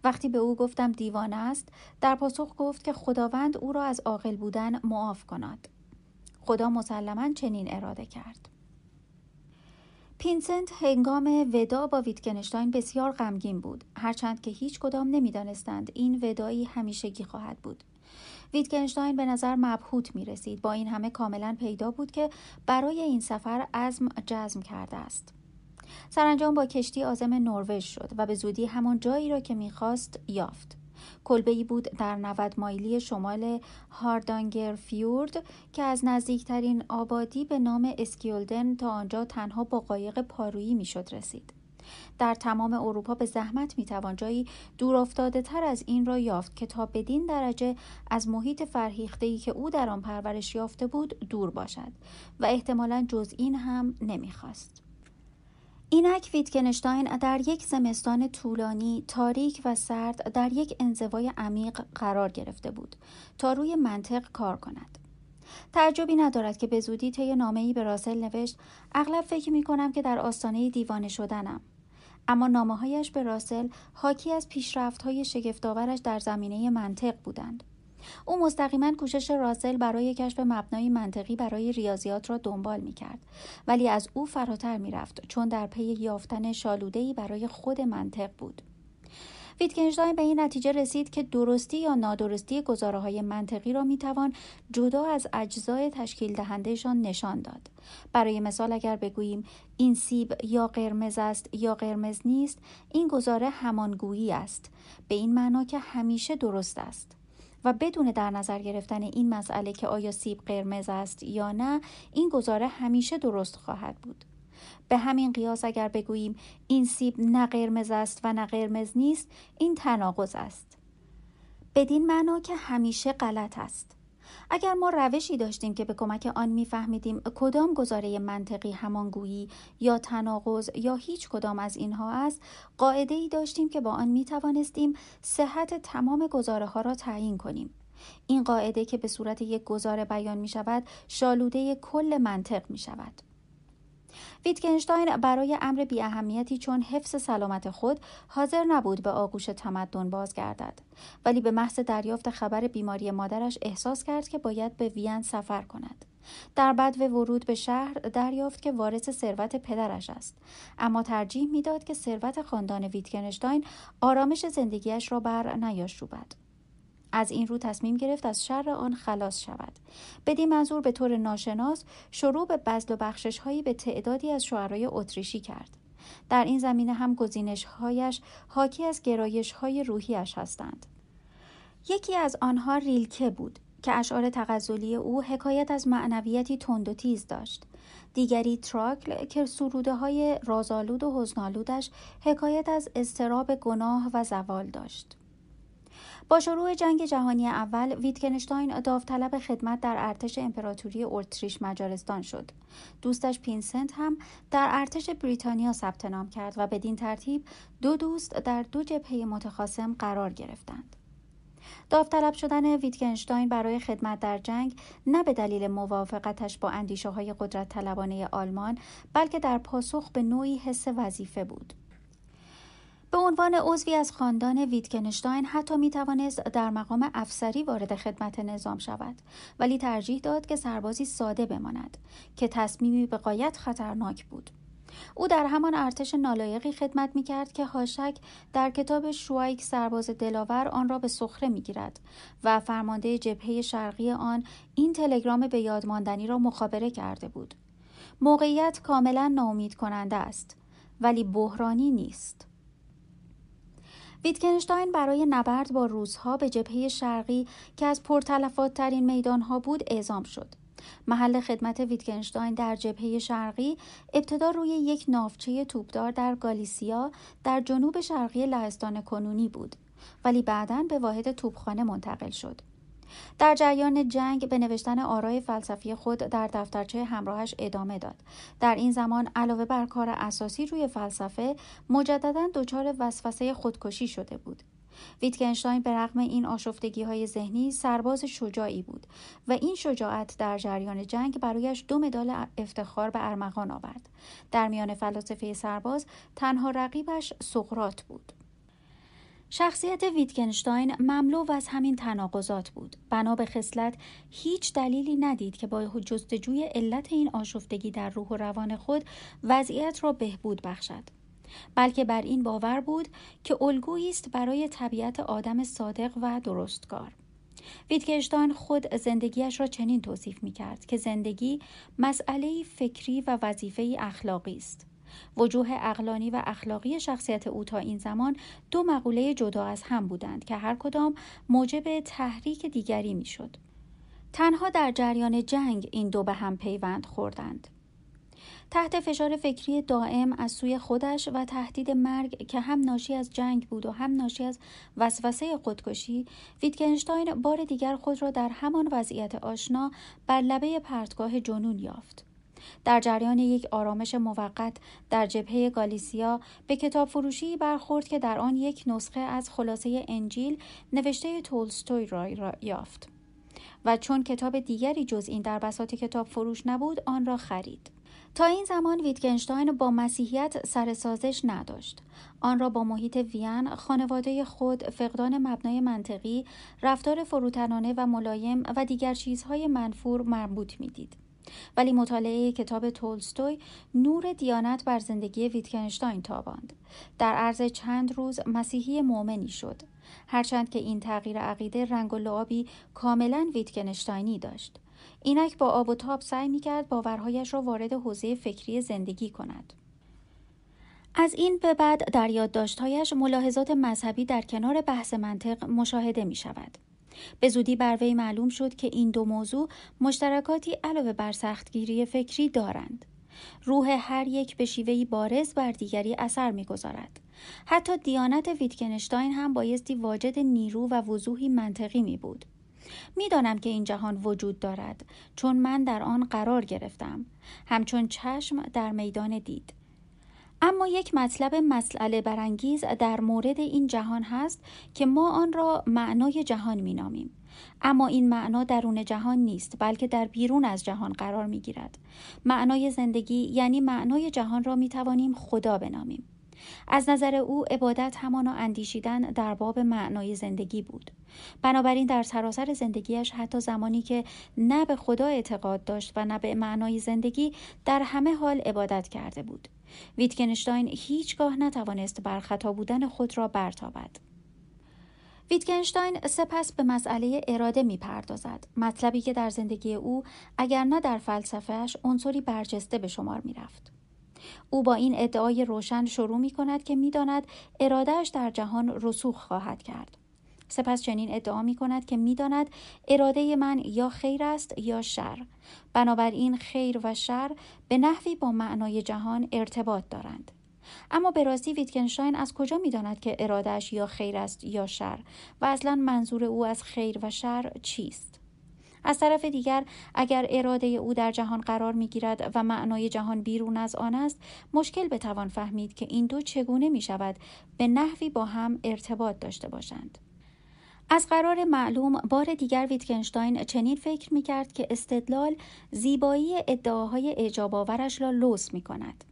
A: وقتی به او گفتم دیوانه است در پاسخ گفت که خداوند او را از عاقل بودن معاف کند خدا مسلما چنین اراده کرد پینسنت هنگام ودا با ویتکنشتاین بسیار غمگین بود. هرچند که هیچ کدام نمی‌دانستند این ودایی همیشگی خواهد بود. ویتکنشتاین به نظر مبهوت می رسید با این همه کاملا پیدا بود که برای این سفر عزم جزم کرده است. سرانجام با کشتی آزم نروژ شد و به زودی همان جایی را که می‌خواست یافت. کلبه ای بود در 90 مایلی شمال هاردانگر فیورد که از نزدیکترین آبادی به نام اسکیولدن تا آنجا تنها با قایق پارویی می‌شد رسید. در تمام اروپا به زحمت می‌توان جایی دور افتاده تر از این را یافت که تا بدین درجه از محیط فرهیخته که او در آن پرورش یافته بود دور باشد و احتمالا جز این هم نمی‌خواست. اینک ویتکنشتاین در یک زمستان طولانی تاریک و سرد در یک انزوای عمیق قرار گرفته بود تا روی منطق کار کند. تعجبی ندارد که به زودی طی نامهای به راسل نوشت اغلب فکر می کنم که در آستانه دیوانه شدنم. اما نامه هایش به راسل حاکی از پیشرفت های شگفتآورش در زمینه منطق بودند. او مستقیما کوشش راسل برای کشف مبنای منطقی برای ریاضیات را دنبال می کرد ولی از او فراتر می رفت چون در پی یافتن شالودهی برای خود منطق بود. ویتکنشتاین به این نتیجه رسید که درستی یا نادرستی گزاره های منطقی را می‌توان جدا از اجزای تشکیل دهندهشان نشان داد. برای مثال اگر بگوییم این سیب یا قرمز است یا قرمز نیست این گزاره همانگویی است به این معنا که همیشه درست است. و بدون در نظر گرفتن این مسئله که آیا سیب قرمز است یا نه این گزاره همیشه درست خواهد بود. به همین قیاس اگر بگوییم این سیب نه قرمز است و نه قرمز نیست این تناقض است. بدین معنا که همیشه غلط است. اگر ما روشی داشتیم که به کمک آن میفهمیدیم کدام گزاره منطقی همانگویی یا تناقض یا هیچ کدام از اینها است قاعده ای داشتیم که با آن می توانستیم صحت تمام گزاره ها را تعیین کنیم. این قاعده که به صورت یک گزاره بیان می شود شالوده کل منطق می شود ویتگنشتاین برای امر بی اهمیتی چون حفظ سلامت خود حاضر نبود به آغوش تمدن بازگردد. ولی به محض دریافت خبر بیماری مادرش احساس کرد که باید به وین سفر کند. در بعد و ورود به شهر دریافت که وارث ثروت پدرش است. اما ترجیح می‌داد که ثروت خاندان ویتگنشتاین آرامش زندگیش را بر نیاشوبد. از این رو تصمیم گرفت از شر آن خلاص شود. بدین منظور به طور ناشناس شروع به بزل و بخشش هایی به تعدادی از شعرای اتریشی کرد. در این زمینه هم گزینش هایش حاکی از گرایش های روحیش هستند. یکی از آنها ریلکه بود که اشعار تغزلی او حکایت از معنویتی تند و تیز داشت. دیگری تراکل که سروده های رازآلود و حزنالودش حکایت از استراب گناه و زوال داشت. با شروع جنگ جهانی اول ویتکنشتاین داوطلب خدمت در ارتش امپراتوری اتریش مجارستان شد. دوستش پینسنت هم در ارتش بریتانیا ثبت نام کرد و بدین ترتیب دو دوست در دو جبهه متخاصم قرار گرفتند. داوطلب شدن ویتکنشتاین برای خدمت در جنگ نه به دلیل موافقتش با اندیشه های قدرت طلبانه آلمان بلکه در پاسخ به نوعی حس وظیفه بود. به عنوان عضوی از خاندان ویتکنشتاین حتی می توانست در مقام افسری وارد خدمت نظام شود ولی ترجیح داد که سربازی ساده بماند که تصمیمی به قایت خطرناک بود او در همان ارتش نالایقی خدمت می کرد که هاشک در کتاب شوایک سرباز دلاور آن را به سخره می گیرد و فرمانده جبهه شرقی آن این تلگرام به یادماندنی را مخابره کرده بود. موقعیت کاملا ناامید کننده است ولی بحرانی نیست. ویتکنشتاین برای نبرد با روزها به جبهه شرقی که از پرتلفات ترین میدانها بود اعزام شد. محل خدمت ویتکنشتاین در جبهه شرقی ابتدا روی یک نافچه توپدار در گالیسیا در جنوب شرقی لهستان کنونی بود ولی بعدا به واحد توپخانه منتقل شد. در جریان جنگ به نوشتن آرای فلسفی خود در دفترچه همراهش ادامه داد. در این زمان علاوه بر کار اساسی روی فلسفه مجددا دچار وسوسه خودکشی شده بود. ویتگنشتاین به رغم این آشفتگی های ذهنی سرباز شجاعی بود و این شجاعت در جریان جنگ برایش دو مدال افتخار به ارمغان آورد. در میان فلاسفه سرباز تنها رقیبش سقرات بود. شخصیت ویتگنشتاین مملو از همین تناقضات بود. بنا به خصلت هیچ دلیلی ندید که با جستجوی علت این آشفتگی در روح و روان خود وضعیت را بهبود بخشد. بلکه بر این باور بود که الگویی است برای طبیعت آدم صادق و درستکار. ویتگنشتاین خود زندگیش را چنین توصیف می کرد که زندگی مسئله فکری و وظیفه اخلاقی است. وجوه اقلانی و اخلاقی شخصیت او تا این زمان دو مقوله جدا از هم بودند که هر کدام موجب تحریک دیگری می‌شد. تنها در جریان جنگ این دو به هم پیوند خوردند. تحت فشار فکری دائم از سوی خودش و تهدید مرگ که هم ناشی از جنگ بود و هم ناشی از وسوسه خودکشی ویتگنشتاین بار دیگر خود را در همان وضعیت آشنا بر لبه پرتگاه جنون یافت در جریان یک آرامش موقت در جبهه گالیسیا به کتاب فروشی برخورد که در آن یک نسخه از خلاصه انجیل نوشته تولستوی را یافت و چون کتاب دیگری جز این در بساط کتاب فروش نبود آن را خرید تا این زمان ویتگنشتاین با مسیحیت سر سازش نداشت. آن را با محیط وین، خانواده خود، فقدان مبنای منطقی، رفتار فروتنانه و ملایم و دیگر چیزهای منفور مربوط می‌دید. ولی مطالعه کتاب تولستوی نور دیانت بر زندگی ویتگنشتاین تاباند. در عرض چند روز مسیحی مؤمنی شد. هرچند که این تغییر عقیده رنگ و لعابی کاملا ویتگنشتاینی داشت. اینک با آب و تاب سعی می کرد باورهایش را وارد حوزه فکری زندگی کند. از این به بعد در یادداشتهایش ملاحظات مذهبی در کنار بحث منطق مشاهده می شود. به زودی بر وی معلوم شد که این دو موضوع مشترکاتی علاوه بر سختگیری فکری دارند. روح هر یک به شیوهی بارز بر دیگری اثر می‌گذارد حتی دیانت ویتکنشتاین هم بایستی واجد نیرو و وضوحی منطقی می بود. می‌دانم که این جهان وجود دارد چون من در آن قرار گرفتم همچون چشم در میدان دید اما یک مطلب مسئله برانگیز در مورد این جهان هست که ما آن را معنای جهان مینامیم اما این معنا درون جهان نیست بلکه در بیرون از جهان قرار می گیرد. معنای زندگی یعنی معنای جهان را می توانیم خدا بنامیم. از نظر او عبادت همانا اندیشیدن در باب معنای زندگی بود بنابراین در سراسر زندگیش حتی زمانی که نه به خدا اعتقاد داشت و نه به معنای زندگی در همه حال عبادت کرده بود ویتکنشتاین هیچگاه نتوانست بر خطا بودن خود را برتابد ویتکنشتاین سپس به مسئله اراده می پردازد. مطلبی که در زندگی او اگر نه در فلسفهش عنصری برجسته به شمار می رفت. او با این ادعای روشن شروع می کند که می داند ارادهش در جهان رسوخ خواهد کرد. سپس چنین ادعا می کند که می داند اراده من یا خیر است یا شر. بنابراین خیر و شر به نحوی با معنای جهان ارتباط دارند. اما به راستی ویتکنشتاین از کجا می داند که ارادهش یا خیر است یا شر و اصلا منظور او از خیر و شر چیست؟ از طرف دیگر اگر اراده او در جهان قرار می گیرد و معنای جهان بیرون از آن است مشکل بتوان فهمید که این دو چگونه می شود به نحوی با هم ارتباط داشته باشند. از قرار معلوم بار دیگر ویتکنشتاین چنین فکر می کرد که استدلال زیبایی ادعاهای اعجاب آورش را لوس می کند.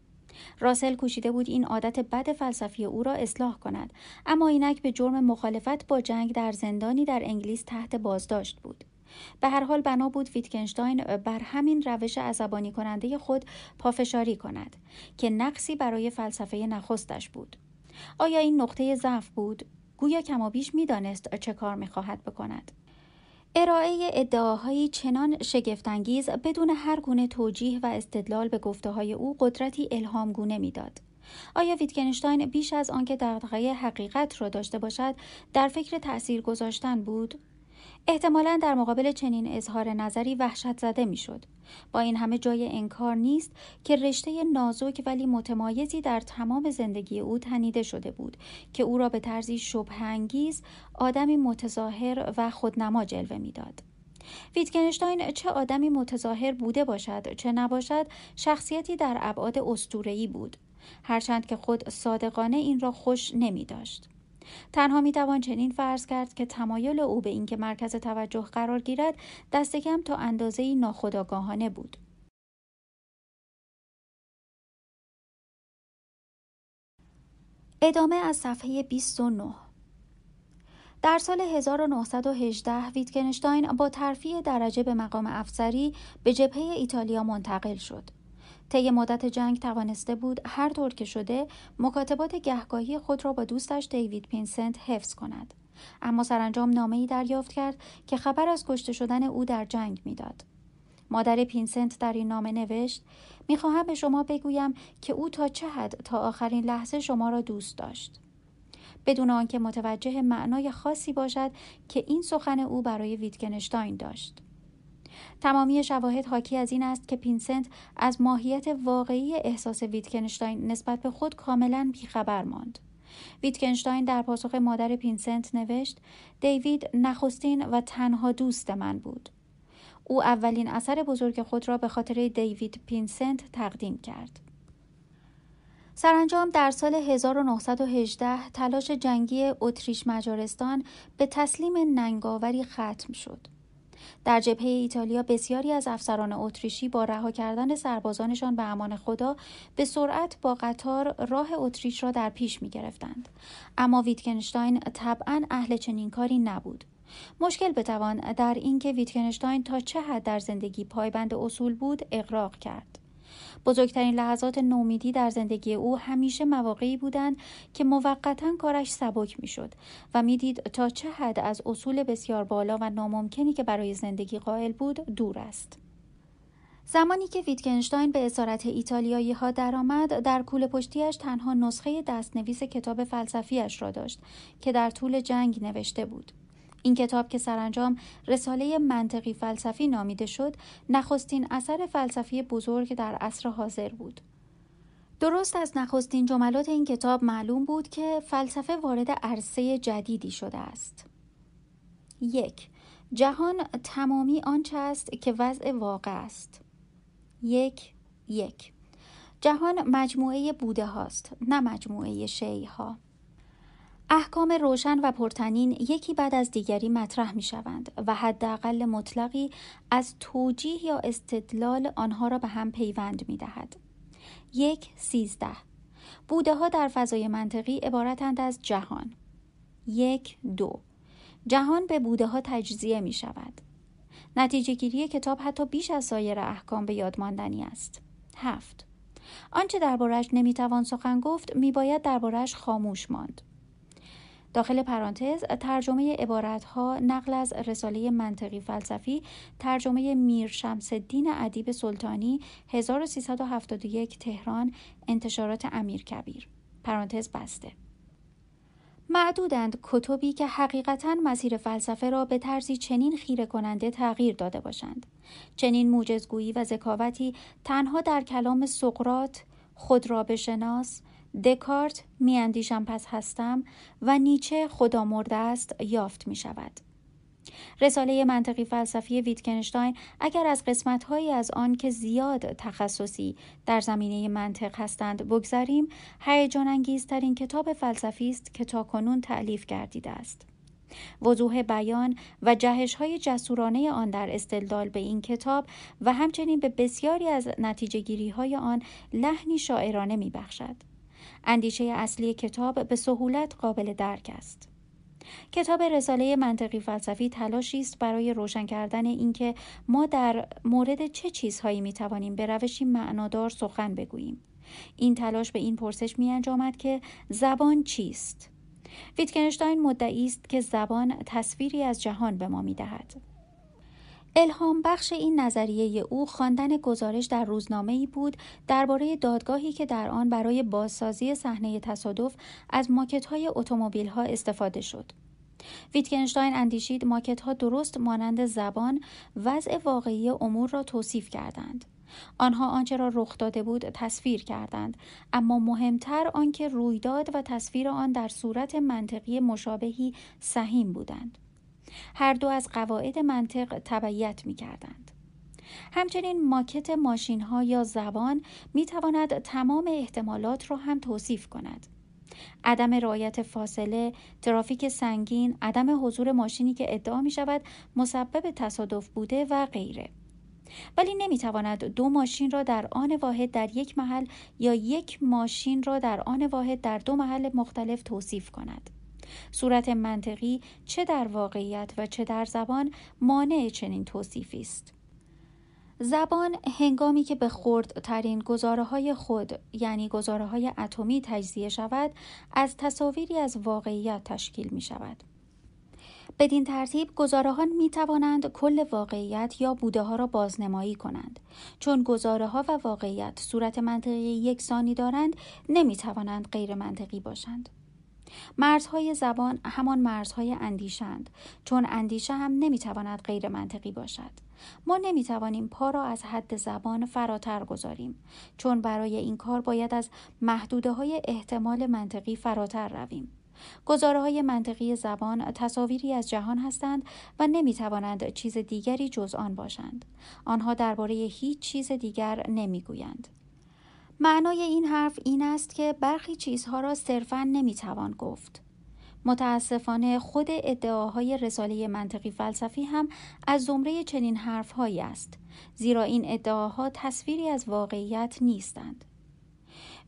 A: راسل کوشیده بود این عادت بد فلسفی او را اصلاح کند اما اینک به جرم مخالفت با جنگ در زندانی در انگلیس تحت بازداشت بود. به هر حال بنا بود ویتکنشتاین بر همین روش عصبانی کننده خود پافشاری کند که نقصی برای فلسفه نخستش بود. آیا این نقطه ضعف بود؟ گویا کمابیش می‌دانست چه کار می‌خواهد بکند ارائه ادعاهایی چنان شگفتانگیز بدون هر گونه توجیه و استدلال به گفته های او قدرتی الهام گونه می‌داد. آیا ویتکنشتاین بیش از آنکه دغدغه حقیقت را داشته باشد در فکر تأثیر گذاشتن بود احتمالا در مقابل چنین اظهار نظری وحشت زده می‌شد. با این همه جای انکار نیست که رشته نازک ولی متمایزی در تمام زندگی او تنیده شده بود که او را به طرزی شبهانگیز آدمی متظاهر و خودنما جلوه می‌داد. ویتکنشتاین چه آدمی متظاهر بوده باشد چه نباشد شخصیتی در ابعاد استورهی بود هرچند که خود صادقانه این را خوش نمی داشت. تنها می توان چنین فرض کرد که تمایل او به اینکه مرکز توجه قرار گیرد دست کم تا اندازه ناخودآگاهانه بود. ادامه از صفحه 29 در سال 1918 ویتکنشتاین با ترفیع درجه به مقام افسری به جبهه ایتالیا منتقل شد. طی مدت جنگ توانسته بود هر طور که شده مکاتبات گهگاهی خود را با دوستش دیوید پینسنت حفظ کند. اما سرانجام نامه ای دریافت کرد که خبر از کشته شدن او در جنگ می‌داد. مادر پینسنت در این نامه نوشت می‌خواهم به شما بگویم که او تا چه حد تا آخرین لحظه شما را دوست داشت. بدون آنکه متوجه معنای خاصی باشد که این سخن او برای ویتکنشتاین داشت. تمامی شواهد حاکی از این است که پینسنت از ماهیت واقعی احساس ویتکنشتاین نسبت به خود کاملا بیخبر ماند. ویتکنشتاین در پاسخ مادر پینسنت نوشت دیوید نخستین و تنها دوست من بود. او اولین اثر بزرگ خود را به خاطر دیوید پینسنت تقدیم کرد. سرانجام در سال 1918 تلاش جنگی اتریش مجارستان به تسلیم ننگاوری ختم شد. در جبهه ایتالیا بسیاری از افسران اتریشی با رها کردن سربازانشان به امان خدا به سرعت با قطار راه اتریش را در پیش می گرفتند. اما ویتکنشتاین طبعا اهل چنین کاری نبود. مشکل بتوان در اینکه ویتکنشتاین تا چه حد در زندگی پایبند اصول بود اقراق کرد. بزرگترین لحظات نومیدی در زندگی او همیشه مواقعی بودند که موقتا کارش سبک می‌شد و می‌دید تا چه حد از اصول بسیار بالا و ناممکنی که برای زندگی قائل بود دور است. زمانی که ویتگنشتاین به اسارت ایتالیایی ها درآمد در کوله پشتیش تنها نسخه دستنویس کتاب فلسفیش را داشت که در طول جنگ نوشته بود. این کتاب که سرانجام رساله منطقی فلسفی نامیده شد نخستین اثر فلسفی بزرگ در عصر حاضر بود. درست از نخستین جملات این کتاب معلوم بود که فلسفه وارد عرصه جدیدی شده است. یک جهان تمامی آنچه است که وضع واقع است. یک یک جهان مجموعه بوده هاست نه مجموعه شیء ها. احکام روشن و پرتنین یکی بعد از دیگری مطرح می شوند و حداقل مطلقی از توجیه یا استدلال آنها را به هم پیوند می دهد. یک سیزده بوده ها در فضای منطقی عبارتند از جهان. یک دو جهان به بوده ها تجزیه می شود. نتیجه گیری کتاب حتی بیش از سایر احکام به یاد ماندنی است. هفت آنچه دربارش نمی‌توان سخن گفت میباید دربارش خاموش ماند داخل پرانتز ترجمه ها نقل از رساله منطقی فلسفی ترجمه میر شمس الدین ادیب سلطانی 1371 تهران انتشارات امیر کبیر. پرانتز بسته. معدودند کتبی که حقیقتا مسیر فلسفه را به طرزی چنین خیره کننده تغییر داده باشند. چنین موجزگویی و ذکاوتی تنها در کلام سقرات خود را بشناس دکارت میاندیشم پس هستم و نیچه خدا مرده است یافت می شود. رساله منطقی فلسفی ویتکنشتاین اگر از قسمتهایی از آن که زیاد تخصصی در زمینه منطق هستند بگذریم هیجان انگیزترین کتاب فلسفی است که تاکنون تعلیف گردیده است وضوح بیان و جهش های جسورانه آن در استدلال به این کتاب و همچنین به بسیاری از نتیجه گیری های آن لحنی شاعرانه می بخشد. اندیشه اصلی کتاب به سهولت قابل درک است. کتاب رساله منطقی فلسفی تلاشی است برای روشن کردن اینکه ما در مورد چه چیزهایی می توانیم به روشی معنادار سخن بگوییم. این تلاش به این پرسش می انجامد که زبان چیست؟ ویتکنشتاین مدعی است که زبان تصویری از جهان به ما می دهد. الهام بخش این نظریه او خواندن گزارش در روزنامه ای بود درباره دادگاهی که در آن برای بازسازی صحنه تصادف از ماکت های اتومبیل ها استفاده شد. ویتکنشتاین اندیشید ماکت ها درست مانند زبان وضع واقعی امور را توصیف کردند. آنها آنچه را رخ داده بود تصویر کردند اما مهمتر آنکه رویداد و تصویر آن در صورت منطقی مشابهی سهیم بودند هر دو از قواعد منطق تبعیت می کردند. همچنین ماکت ماشین ها یا زبان می تواند تمام احتمالات را هم توصیف کند. عدم رعایت فاصله، ترافیک سنگین، عدم حضور ماشینی که ادعا می شود مسبب تصادف بوده و غیره. ولی نمی‌تواند دو ماشین را در آن واحد در یک محل یا یک ماشین را در آن واحد در دو محل مختلف توصیف کند. صورت منطقی چه در واقعیت و چه در زبان مانع چنین توصیفی است. زبان هنگامی که به ترین گزاره های خود یعنی گزاره های اتمی تجزیه شود از تصاویری از واقعیت تشکیل می شود بدین ترتیب گزارهان می توانند کل واقعیت یا بوده ها را بازنمایی کنند. چون گزاره ها و واقعیت صورت منطقی یکسانی دارند نمی توانند غیر منطقی باشند. مرزهای زبان همان مرزهای اندیشند چون اندیشه هم نمی‌تواند غیر منطقی باشد ما نمی‌توانیم پا را از حد زبان فراتر گذاریم چون برای این کار باید از محدوده های احتمال منطقی فراتر رویم گزاره های منطقی زبان تصاویری از جهان هستند و نمی توانند چیز دیگری جز آن باشند. آنها درباره هیچ چیز دیگر نمی گویند. معنای این حرف این است که برخی چیزها را صرفا نمی‌توان گفت. متاسفانه خود ادعاهای رساله منطقی فلسفی هم از زمره چنین حرفهایی است زیرا این ادعاها تصویری از واقعیت نیستند.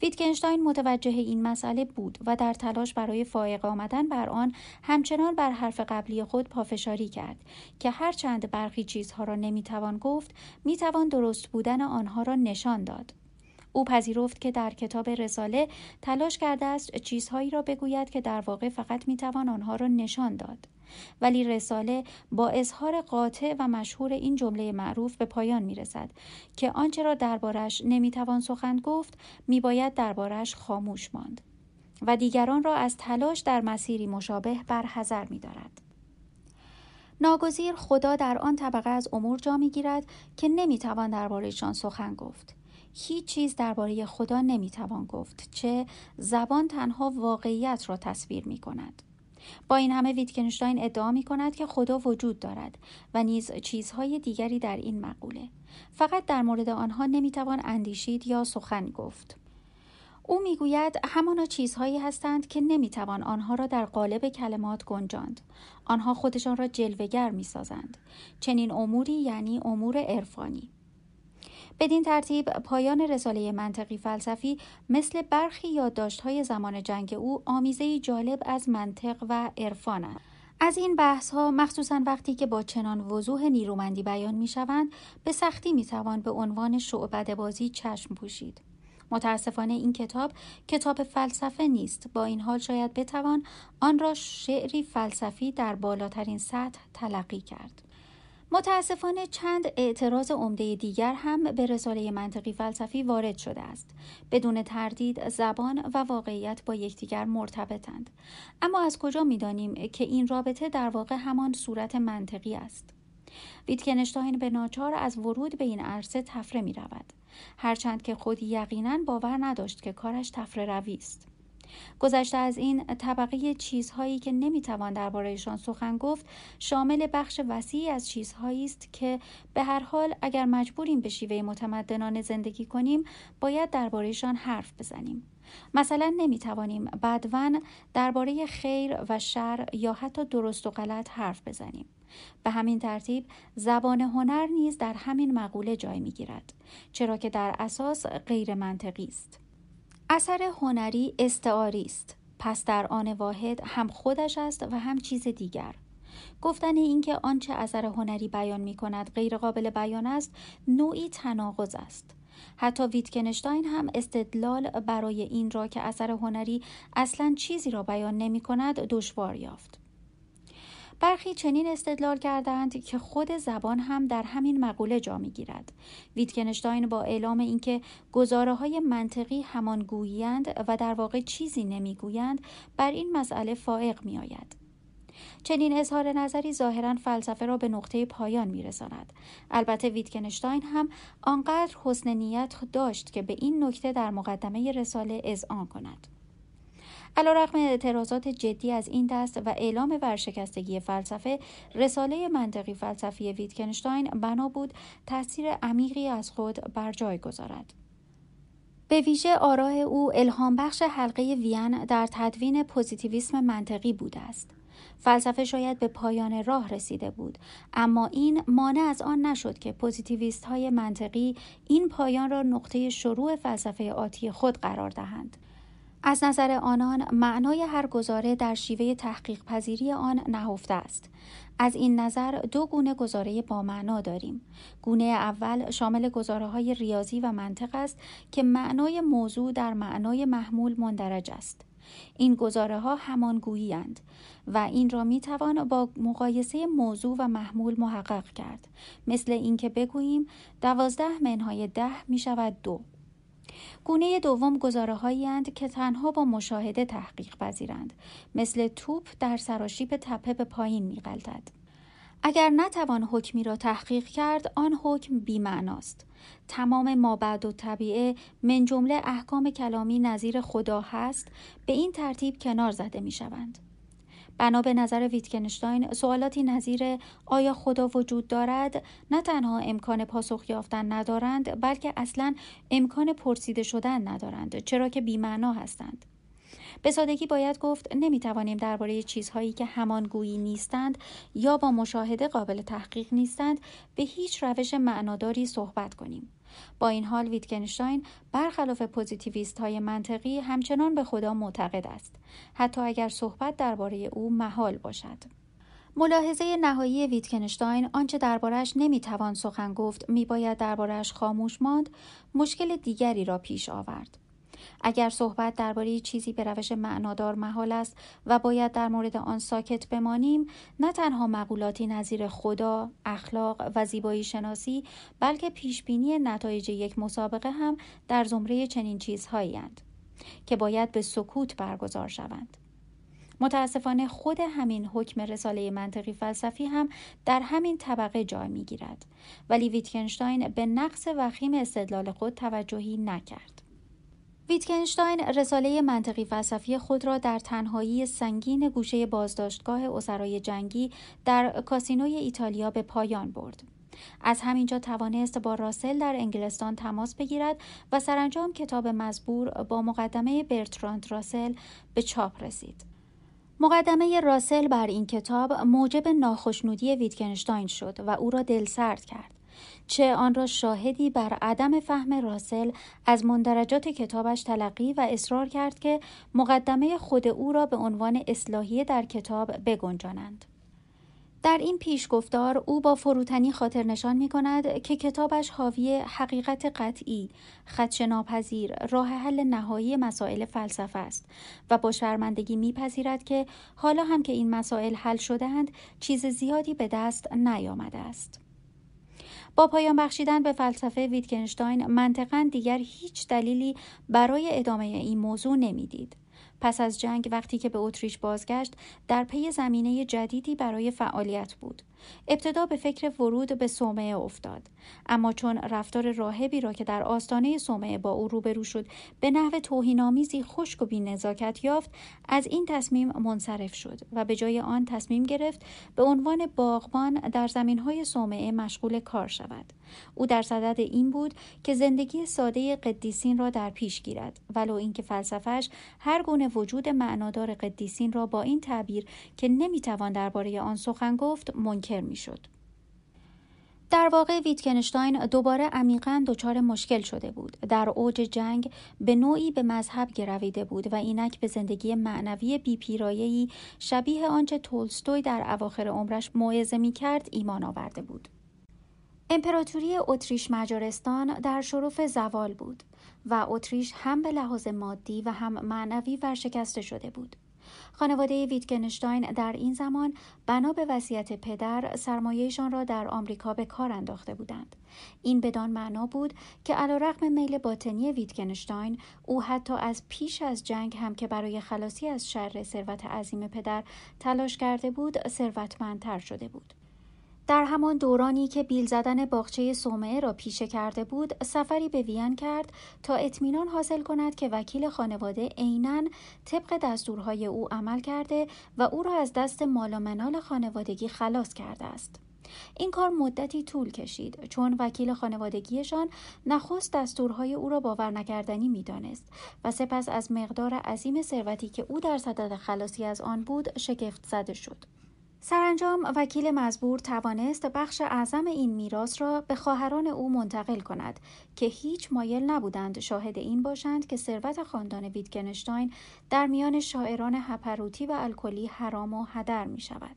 A: ویتکنشتاین متوجه این مسئله بود و در تلاش برای فائق آمدن بر آن همچنان بر حرف قبلی خود پافشاری کرد که هرچند برخی چیزها را نمی‌توان گفت می‌توان درست بودن آنها را نشان داد او پذیرفت که در کتاب رساله تلاش کرده است چیزهایی را بگوید که در واقع فقط می‌توان آنها را نشان داد ولی رساله با اظهار قاطع و مشهور این جمله معروف به پایان می رسد که آنچه را دربارش نمی‌توان سخن گفت میباید دربارش خاموش ماند و دیگران را از تلاش در مسیری مشابه بر حذر می دارد. ناگزیر خدا در آن طبقه از امور جا می گیرد که نمی‌توان دربارهشان سخن گفت هیچ چیز درباره خدا نمی‌توان گفت چه زبان تنها واقعیت را تصویر می کند. با این همه ویتکنشتاین ادعا می کند که خدا وجود دارد و نیز چیزهای دیگری در این مقوله. فقط در مورد آنها نمی‌توان اندیشید یا سخن گفت. او می‌گوید همانا چیزهایی هستند که نمی‌توان آنها را در قالب کلمات گنجاند. آنها خودشان را جلوگر می‌سازند. چنین اموری یعنی امور عرفانی. بدین ترتیب پایان رساله منطقی فلسفی مثل برخی یادداشت‌های زمان جنگ او آمیزه جالب از منطق و عرفان است. از این بحث ها مخصوصا وقتی که با چنان وضوح نیرومندی بیان می شوند به سختی می توان به عنوان شعبد بازی چشم پوشید. متاسفانه این کتاب کتاب فلسفه نیست با این حال شاید بتوان آن را شعری فلسفی در بالاترین سطح تلقی کرد. متاسفانه چند اعتراض عمده دیگر هم به رساله منطقی فلسفی وارد شده است. بدون تردید زبان و واقعیت با یکدیگر مرتبطند. اما از کجا می‌دانیم که این رابطه در واقع همان صورت منطقی است؟ ویتکنشتاین به ناچار از ورود به این عرصه تفره می رود هرچند که خود یقینا باور نداشت که کارش تفره روی است. گذشته از این طبقه چیزهایی که نمی‌توان دربارهشان سخن گفت شامل بخش وسیعی از چیزهایی است که به هر حال اگر مجبوریم به شیوه متمدنانه زندگی کنیم باید دربارهشان حرف بزنیم. مثلا نمی‌توانیم بدون درباره خیر و شر یا حتی درست و غلط حرف بزنیم. به همین ترتیب زبان هنر نیز در همین مقوله جای می‌گیرد چرا که در اساس غیر منطقی است. اثر هنری استعاری است. پس در آن واحد هم خودش است و هم چیز دیگر. گفتن اینکه آنچه اثر هنری بیان می کند غیر قابل بیان است نوعی تناقض است. حتی ویتکنشتاین هم استدلال برای این را که اثر هنری اصلا چیزی را بیان نمی کند دشوار یافت. برخی چنین استدلال کردند که خود زبان هم در همین مقوله جا می‌گیرد. ویتکنشتاین با اعلام اینکه گزاره های منطقی همان گویند و در واقع چیزی نمی‌گویند بر این مسئله فائق می آید. چنین اظهار نظری ظاهرا فلسفه را به نقطه پایان میرساند. البته ویتکنشتاین هم آنقدر حسن نیت داشت که به این نکته در مقدمه رساله اذعان کند. علیرغم اعتراضات جدی از این دست و اعلام ورشکستگی فلسفه رساله منطقی فلسفی ویتکنشتاین بنا بود تاثیر عمیقی از خود بر جای گذارد. به ویژه آرای او الهام بخش حلقه وین در تدوین پوزیتیویسم منطقی بوده است. فلسفه شاید به پایان راه رسیده بود اما این مانع از آن نشد که پوزیتیویست های منطقی این پایان را نقطه شروع فلسفه آتی خود قرار دهند. از نظر آنان معنای هر گزاره در شیوه تحقیق پذیری آن نهفته است. از این نظر دو گونه گزاره با معنا داریم. گونه اول شامل گزاره های ریاضی و منطق است که معنای موضوع در معنای محمول مندرج است. این گزاره ها همانگویی و این را می توان با مقایسه موضوع و محمول محقق کرد مثل اینکه بگوییم دوازده منهای ده می شود دو گونه دوم گزاره هایی که تنها با مشاهده تحقیق پذیرند. مثل توپ در سراشیب تپه به پایین می اگر نتوان حکمی را تحقیق کرد آن حکم بیمعناست. تمام ما بعد و طبیعه من جمله احکام کلامی نظیر خدا هست به این ترتیب کنار زده می شوند. بنا به نظر ویتکنشتاین سوالاتی نظیر آیا خدا وجود دارد؟ نه تنها امکان پاسخ یافتن ندارند بلکه اصلا امکان پرسیده شدن ندارند چرا که بیمعنا هستند. به سادگی باید گفت نمی‌توانیم درباره چیزهایی که همانگویی نیستند یا با مشاهده قابل تحقیق نیستند به هیچ روش معناداری صحبت کنیم. با این حال ویتکنشتاین برخلاف پوزیتیویست های منطقی همچنان به خدا معتقد است حتی اگر صحبت درباره او محال باشد. ملاحظه نهایی ویتکنشتاین آنچه دربارهش نمی‌توان سخن گفت میباید دربارهش خاموش ماند مشکل دیگری را پیش آورد. اگر صحبت درباره چیزی به روش معنادار محال است و باید در مورد آن ساکت بمانیم نه تنها مقولاتی نظیر خدا اخلاق و زیبایی شناسی بلکه پیشبینی نتایج یک مسابقه هم در زمره چنین چیزهایی که باید به سکوت برگزار شوند. متاسفانه خود همین حکم رساله منطقی فلسفی هم در همین طبقه جای می گیرد ولی ویتکنشتاین به نقص وخیم استدلال خود توجهی نکرد. ویتکنشتاین رساله منطقی فلسفی خود را در تنهایی سنگین گوشه بازداشتگاه اسرای جنگی در کاسینوی ایتالیا به پایان برد. از همینجا توانست با راسل در انگلستان تماس بگیرد و سرانجام کتاب مزبور با مقدمه برتراند راسل به چاپ رسید. مقدمه راسل بر این کتاب موجب ناخشنودی ویتکنشتاین شد و او را دلسرد کرد. چه آن را شاهدی بر عدم فهم راسل از مندرجات کتابش تلقی و اصرار کرد که مقدمه خود او را به عنوان اصلاحیه در کتاب بگنجانند. در این پیشگفتار او با فروتنی خاطر نشان می کند که کتابش حاوی حقیقت قطعی، خدشناپذیر، راه حل نهایی مسائل فلسفه است و با شرمندگی میپذیرد که حالا هم که این مسائل حل شدهاند چیز زیادی به دست نیامده است. با پایان بخشیدن به فلسفه ویتکنشتاین منطقا دیگر هیچ دلیلی برای ادامه این موضوع نمی‌دید. پس از جنگ وقتی که به اتریش بازگشت در پی زمینه جدیدی برای فعالیت بود ابتدا به فکر ورود به صومعه افتاد اما چون رفتار راهبی را که در آستانه صومعه با او روبرو شد به نحو توهینآمیزی خشک و بینزاکت یافت از این تصمیم منصرف شد و به جای آن تصمیم گرفت به عنوان باغبان در زمینهای صومعه مشغول کار شود. او در صدد این بود که زندگی ساده قدیسین را در پیش گیرد ولو اینکه فلسفهش هر گونه وجود معنادار قدیسین را با این تعبیر که نمی‌توان درباره آن سخن گفت منکر می‌شد. در واقع ویتکنشتاین دوباره عمیقا دچار مشکل شده بود در اوج جنگ به نوعی به مذهب گرویده بود و اینک به زندگی معنوی بیپیرایهی شبیه آنچه تولستوی در اواخر عمرش موعظه می کرد ایمان آورده بود امپراتوری اتریش مجارستان در شرف زوال بود و اتریش هم به لحاظ مادی و هم معنوی ورشکسته شده بود. خانواده ویتگنشتاین در این زمان بنا به وصیت پدر سرمایهشان را در آمریکا به کار انداخته بودند. این بدان معنا بود که علیرغم میل باطنی ویتگنشتاین او حتی از پیش از جنگ هم که برای خلاصی از شر ثروت عظیم پدر تلاش کرده بود ثروتمندتر شده بود. در همان دورانی که بیل زدن باغچه سومه را پیشه کرده بود سفری به وین کرد تا اطمینان حاصل کند که وکیل خانواده عینا طبق دستورهای او عمل کرده و او را از دست مال و منال خانوادگی خلاص کرده است. این کار مدتی طول کشید چون وکیل خانوادگیشان نخست دستورهای او را باور نکردنی می‌دانست و سپس از مقدار عظیم ثروتی که او در صدد خلاصی از آن بود شگفت زده شد. سرانجام وکیل مزبور توانست بخش اعظم این میراث را به خواهران او منتقل کند که هیچ مایل نبودند شاهد این باشند که ثروت خاندان ویتگنشتاین در میان شاعران هپروتی و الکلی حرام و هدر می شود.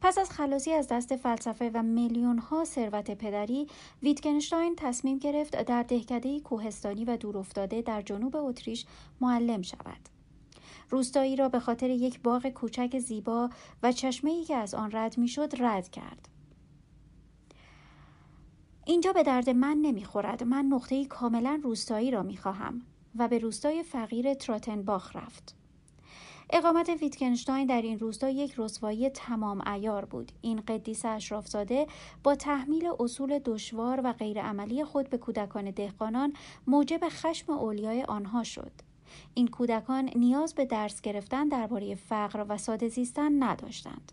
A: پس از خلاصی از دست فلسفه و میلیون ها ثروت پدری ویتگنشتاین تصمیم گرفت در دهکده کوهستانی و دورافتاده در جنوب اتریش معلم شود روستایی را به خاطر یک باغ کوچک زیبا و چشمه که از آن رد می‌شد رد کرد. اینجا به درد من نمی‌خورد. من نقطه کاملا روستایی را می‌خواهم و به روستای فقیر تراتنباخ رفت. اقامت ویتکنشتاین در این روستا یک رسوایی تمام ایار بود. این قدیس اشرافزاده با تحمیل اصول دشوار و غیرعملی خود به کودکان دهقانان موجب خشم اولیای آنها شد. این کودکان نیاز به درس گرفتن درباره فقر و ساده زیستن نداشتند.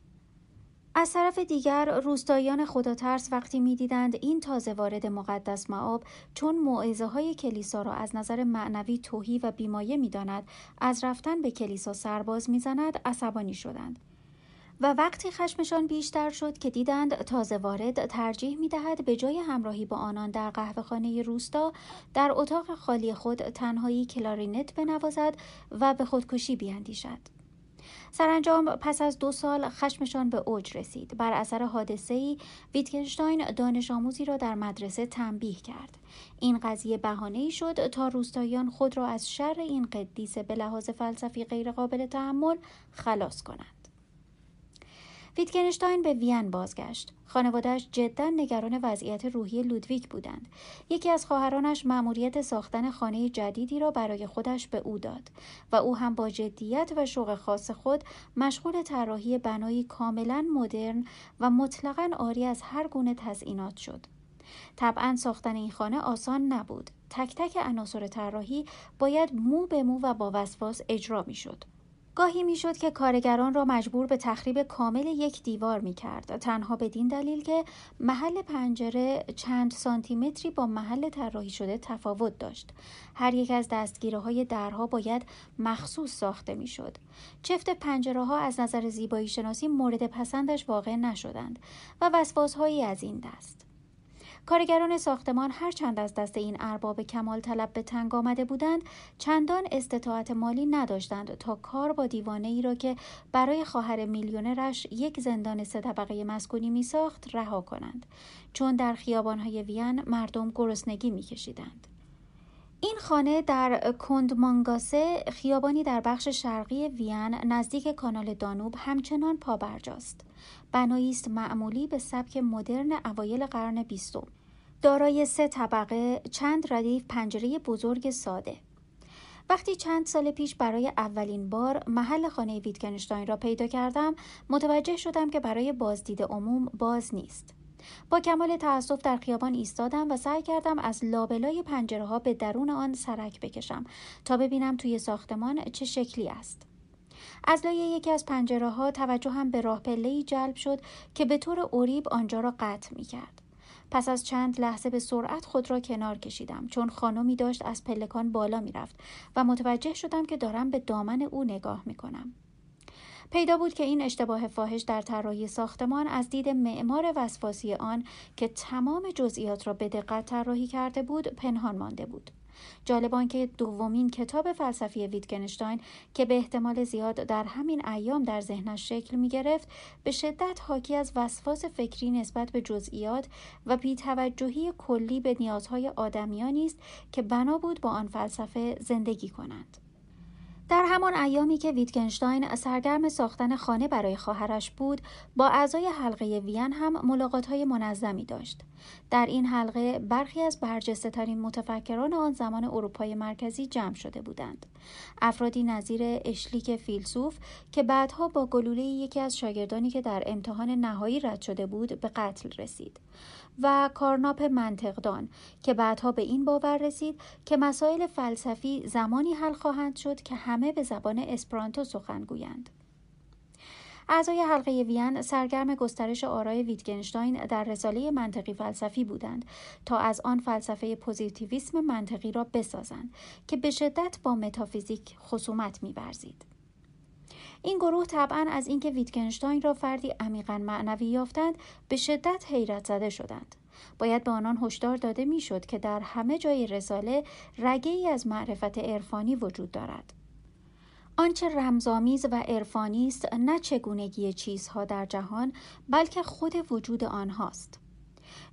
A: از طرف دیگر روستاییان خداترس وقتی می‌دیدند این تازه وارد مقدس معاب چون معایزه های کلیسا را از نظر معنوی توهی و بیمایه می‌داند از رفتن به کلیسا سرباز می‌زند عصبانی شدند. و وقتی خشمشان بیشتر شد که دیدند تازه وارد ترجیح می دهد به جای همراهی با آنان در قهوهخانه روستا در اتاق خالی خود تنهایی کلارینت بنوازد و به خودکشی بیاندیشد. سرانجام پس از دو سال خشمشان به اوج رسید. بر اثر حادثه ای ویتکنشتاین دانش آموزی را در مدرسه تنبیه کرد. این قضیه بهانه ای شد تا روستاییان خود را از شر این قدیس به لحاظ فلسفی غیرقابل تحمل خلاص کنند. ویتگنشتاین به وین بازگشت. خانوادهش جدا نگران وضعیت روحی لودویک بودند. یکی از خواهرانش مأموریت ساختن خانه جدیدی را برای خودش به او داد و او هم با جدیت و شوق خاص خود مشغول طراحی بنایی کاملا مدرن و مطلقا آری از هر گونه تزئینات شد. طبعا ساختن این خانه آسان نبود. تک تک عناصر طراحی باید مو به مو و با وسواس اجرا می شد. گاهی می‌شد که کارگران را مجبور به تخریب کامل یک دیوار می کرد تنها بدین دلیل که محل پنجره چند سانتیمتری با محل طراحی شده تفاوت داشت. هر یک از دستگیره های درها باید مخصوص ساخته می‌شد. چفت پنجره ها از نظر زیبایی شناسی مورد پسندش واقع نشدند و وسواس هایی از این دست. کارگران ساختمان هرچند از دست این ارباب کمال طلب به تنگ آمده بودند چندان استطاعت مالی نداشتند تا کار با دیوانه ای را که برای خواهر میلیونرش یک زندان سه طبقه مسکونی می ساخت رها کنند چون در خیابانهای وین مردم گرسنگی میکشیدند این خانه در کندمانگاسه خیابانی در بخش شرقی وین نزدیک کانال دانوب همچنان پابرجاست. بنایی است معمولی به سبک مدرن اوایل قرن بیستم. دارای سه طبقه، چند ردیف پنجره بزرگ ساده. وقتی چند سال پیش برای اولین بار محل خانه ویتکنشتاین را پیدا کردم متوجه شدم که برای بازدید عموم باز نیست. با کمال تأسف در خیابان ایستادم و سعی کردم از لابلای پنجره ها به درون آن سرک بکشم تا ببینم توی ساختمان چه شکلی است. از لای یکی از پنجره ها توجه هم به راه پله جلب شد که به طور اوریب آنجا را قطع می کرد. پس از چند لحظه به سرعت خود را کنار کشیدم چون خانمی داشت از پلکان بالا می رفت و متوجه شدم که دارم به دامن او نگاه می کنم. پیدا بود که این اشتباه فاحش در طراحی ساختمان از دید معمار وسواسی آن که تمام جزئیات را به دقت طراحی کرده بود پنهان مانده بود جالب که دومین کتاب فلسفی ویتگنشتاین که به احتمال زیاد در همین ایام در ذهنش شکل می گرفت به شدت حاکی از وسواس فکری نسبت به جزئیات و بیتوجهی کلی به نیازهای آدمیانی است که بنا بود با آن فلسفه زندگی کنند. در همان ایامی که ویتگنشتاین سرگرم ساختن خانه برای خواهرش بود با اعضای حلقه وین هم ملاقات های منظمی داشت. در این حلقه برخی از برجسته ترین متفکران آن زمان اروپای مرکزی جمع شده بودند. افرادی نظیر اشلیک فیلسوف که بعدها با گلوله یکی از شاگردانی که در امتحان نهایی رد شده بود به قتل رسید. و کارناپ منطقدان که بعدها به این باور رسید که مسائل فلسفی زمانی حل خواهند شد که همه به زبان اسپرانتو سخن گویند. اعضای حلقه وین سرگرم گسترش آرای ویتگنشتاین در رساله منطقی فلسفی بودند تا از آن فلسفه پوزیتیویسم منطقی را بسازند که به شدت با متافیزیک خصومت می‌ورزید. این گروه طبعا از اینکه ویتکنشتاین را فردی عمیقا معنوی یافتند به شدت حیرت زده شدند. باید به آنان هشدار داده می‌شد که در همه جای رساله رگه ای از معرفت عرفانی وجود دارد. آنچه رمزآمیز و عرفانی است نه چگونگی چیزها در جهان بلکه خود وجود آنهاست.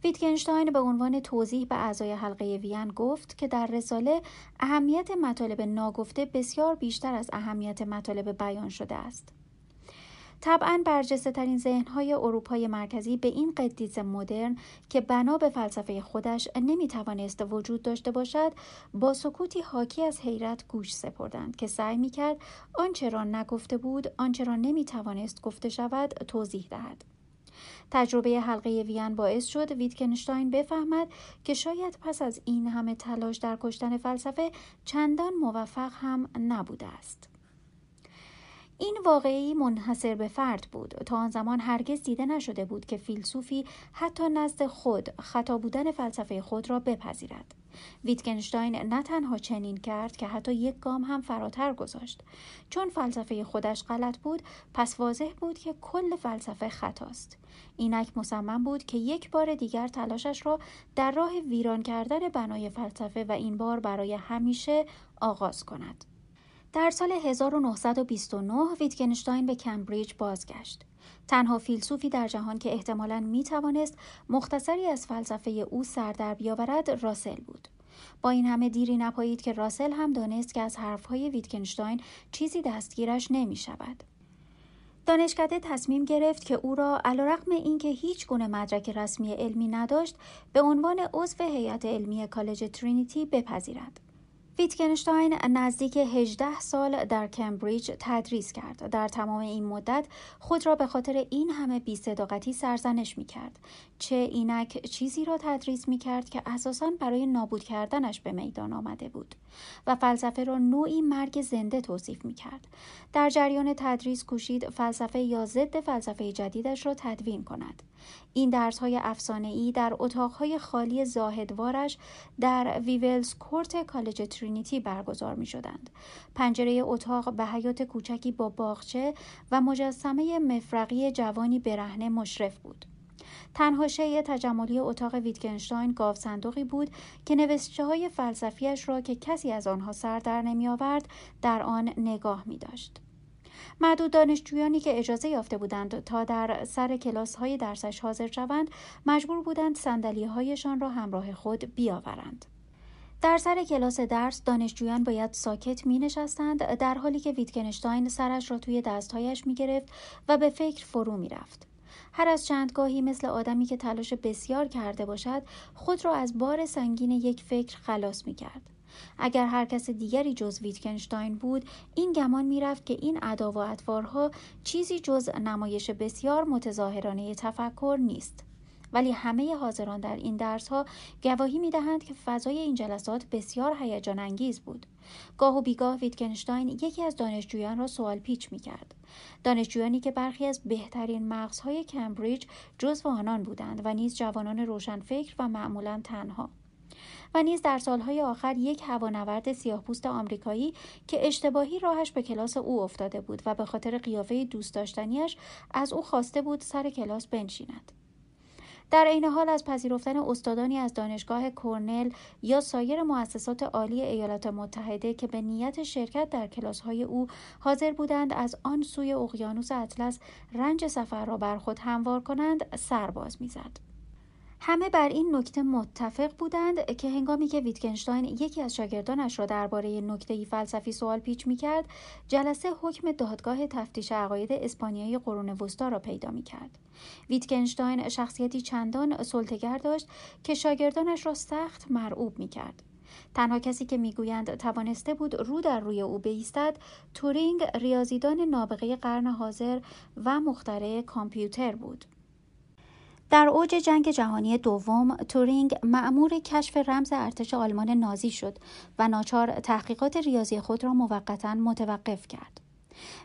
A: ویتگنشتاین به عنوان توضیح به اعضای حلقه وین گفت که در رساله اهمیت مطالب ناگفته بسیار بیشتر از اهمیت مطالب بیان شده است. طبعا برجسته ترین ذهنهای اروپای مرکزی به این قدیس مدرن که بنا به فلسفه خودش نمی توانست وجود داشته باشد با سکوتی حاکی از حیرت گوش سپردند که سعی می کرد آنچه را نگفته بود آنچه را نمی توانست گفته شود توضیح دهد. تجربه حلقه وین باعث شد ویتکنشتاین بفهمد که شاید پس از این همه تلاش در کشتن فلسفه چندان موفق هم نبوده است. این واقعی منحصر به فرد بود. تا آن زمان هرگز دیده نشده بود که فیلسوفی حتی نزد خود خطا بودن فلسفه خود را بپذیرد. ویتگنشتاین نه تنها چنین کرد که حتی یک گام هم فراتر گذاشت. چون فلسفه خودش غلط بود پس واضح بود که کل فلسفه خطاست. اینک مصمم بود که یک بار دیگر تلاشش را در راه ویران کردن بنای فلسفه و این بار برای همیشه آغاز کند. در سال 1929 ویتگنشتاین به کمبریج بازگشت. تنها فیلسوفی در جهان که احتمالاً می توانست مختصری از فلسفه او سر در بیاورد راسل بود. با این همه دیری نپایید که راسل هم دانست که از حرفهای ویتگنشتاین چیزی دستگیرش نمی شود. دانشکده تصمیم گرفت که او را علیرغم اینکه هیچ گونه مدرک رسمی علمی نداشت به عنوان عضو هیئت علمی کالج ترینیتی بپذیرد. ویتگنشتاین نزدیک 18 سال در کمبریج تدریس کرد. در تمام این مدت خود را به خاطر این همه بیصداقتی سرزنش می کرد. چه اینک چیزی را تدریس می کرد که اساساً برای نابود کردنش به میدان آمده بود و فلسفه را نوعی مرگ زنده توصیف می کرد. در جریان تدریس کوشید فلسفه یا ضد فلسفه جدیدش را تدوین کند. این درس های افسانه ای در اتاقهای خالی زاهدوارش در ویولز کورت کالج ترینیتی برگزار می شدند. پنجره اتاق به حیات کوچکی با باغچه و مجسمه مفرقی جوانی برهنه مشرف بود. تنها شیء تجملی اتاق ویتگنشتاین گاو صندوقی بود که نوشته های فلسفیش را که کسی از آنها سر در نمی آورد در آن نگاه می داشت. معدود دانشجویانی که اجازه یافته بودند تا در سر کلاس های درسش حاضر شوند مجبور بودند سندلی هایشان را همراه خود بیاورند. در سر کلاس درس دانشجویان باید ساکت می نشستند در حالی که ویتکنشتاین سرش را توی دستهایش می گرفت و به فکر فرو می رفت. هر از چندگاهی مثل آدمی که تلاش بسیار کرده باشد خود را از بار سنگین یک فکر خلاص می کرد. اگر هر کس دیگری جز ویتکنشتاین بود این گمان می‌رفت که این ادا و اطوارها چیزی جز نمایش بسیار متظاهرانه تفکر نیست ولی همه حاضران در این درس ها گواهی می دهند که فضای این جلسات بسیار هیجان انگیز بود. گاه و بیگاه ویتکنشتاین یکی از دانشجویان را سوال پیچ می کرد. دانشجویانی که برخی از بهترین مغزهای کمبریج جزو آنان بودند و نیز جوانان روشنفکر و معمولا تنها. و نیز در سالهای آخر یک هوانورد سیاهپوست آمریکایی که اشتباهی راهش به کلاس او افتاده بود و به خاطر قیافه دوست داشتنیش از او خواسته بود سر کلاس بنشیند. در عین حال از پذیرفتن استادانی از دانشگاه کرنل یا سایر مؤسسات عالی ایالات متحده که به نیت شرکت در کلاسهای او حاضر بودند از آن سوی اقیانوس اطلس رنج سفر را بر خود هموار کنند سرباز می‌زد. همه بر این نکته متفق بودند که هنگامی که ویتگنشتاین یکی از شاگردانش را درباره نکته فلسفی سوال پیچ می کرد جلسه حکم دادگاه تفتیش عقاید اسپانیایی قرون وسطا را پیدا می کرد. ویتگنشتاین شخصیتی چندان سلطگر داشت که شاگردانش را سخت مرعوب می کرد. تنها کسی که می‌گویند توانسته بود رو در روی او بیستد تورینگ ریاضیدان نابغه قرن حاضر و مخترع کامپیوتر بود در اوج جنگ جهانی دوم تورینگ معمور کشف رمز ارتش آلمان نازی شد و ناچار تحقیقات ریاضی خود را موقتا متوقف کرد.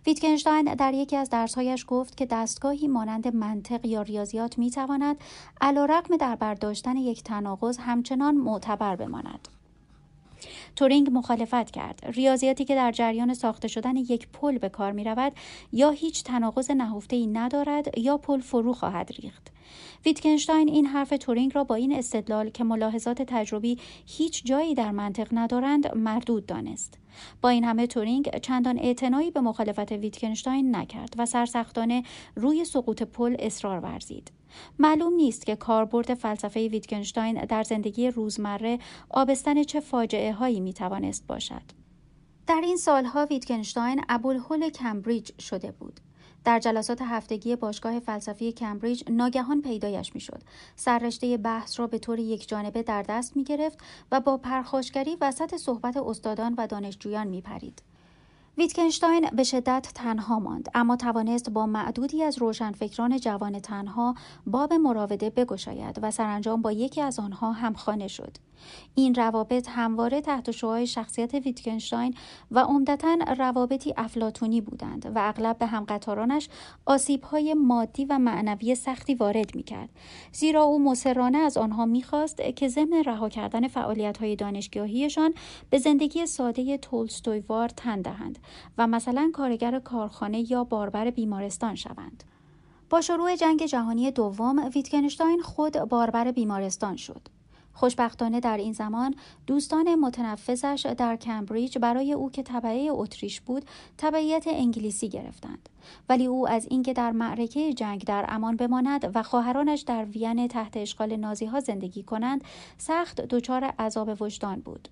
A: ویتکنشتاین در یکی از درسهایش گفت که دستگاهی مانند منطق یا ریاضیات می تواند علی‌رغم در بر داشتن یک تناقض همچنان معتبر بماند. تورینگ مخالفت کرد. ریاضیاتی که در جریان ساخته شدن یک پل به کار می رود یا هیچ تناقض نهفته ای ندارد یا پل فرو خواهد ریخت. ویتکنشتاین این حرف تورینگ را با این استدلال که ملاحظات تجربی هیچ جایی در منطق ندارند مردود دانست. با این همه تورینگ چندان اعتنایی به مخالفت ویتکنشتاین نکرد و سرسختانه روی سقوط پل اصرار ورزید. معلوم نیست که کاربرد فلسفه ویتگنشتاین در زندگی روزمره آبستن چه فاجعه هایی می توانست باشد. در این سالها ویتگنشتاین ابوالهول کمبریج شده بود. در جلسات هفتگی باشگاه فلسفی کمبریج ناگهان پیدایش می‌شد سررشته بحث را به طور یک جانبه در دست می گرفت و با پرخاشگری وسط صحبت استادان و دانشجویان می پرید. ویتکنشتاین به شدت تنها ماند اما توانست با معدودی از روشنفکران جوان تنها باب مراوده بگشاید و سرانجام با یکی از آنها همخانه شد. این روابط همواره تحت شعاع شخصیت ویتکنشتاین و عمدتا روابطی افلاتونی بودند و اغلب به همقطارانش آسیبهای مادی و معنوی سختی وارد می‌کرد. زیرا او مصرانه از آنها می‌خواست که ضمن رها کردن فعالیتهای دانشگاهیشان به زندگی ساده تولستویوار تن دهند و مثلا کارگر کارخانه یا باربر بیمارستان شوند. با شروع جنگ جهانی دوم ویتکنشتاین خود باربر بیمارستان شد. خوشبختانه در این زمان دوستان متنفذش در کمبریج برای او که طبعه اتریش بود تبعیت انگلیسی گرفتند. ولی او از اینکه در معرکه جنگ در امان بماند و خواهرانش در وین تحت اشغال نازی ها زندگی کنند سخت دچار عذاب وجدان بود.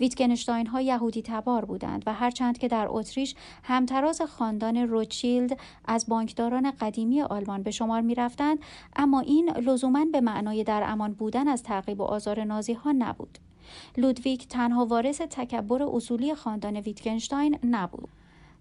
A: ویتگنشتاین ها یهودی تبار بودند و هرچند که در اتریش همتراز خاندان روچیلد از بانکداران قدیمی آلمان به شمار می رفتند اما این لزوما به معنای در امان بودن از تعقیب و آزار نازی ها نبود. لودویک تنها وارث تکبر اصولی خاندان ویتگنشتاین نبود.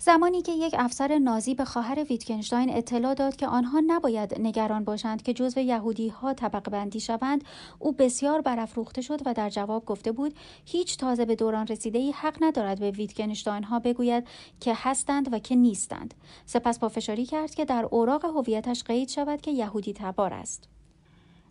A: زمانی که یک افسر نازی به خواهر ویتکنشتاین اطلاع داد که آنها نباید نگران باشند که جزو یهودی ها طبق بندی شوند او بسیار برافروخته شد و در جواب گفته بود هیچ تازه به دوران رسیده ای حق ندارد به ویتکنشتاین ها بگوید که هستند و که نیستند. سپس پافشاری کرد که در اوراق هویتش قید شود که یهودی تبار است.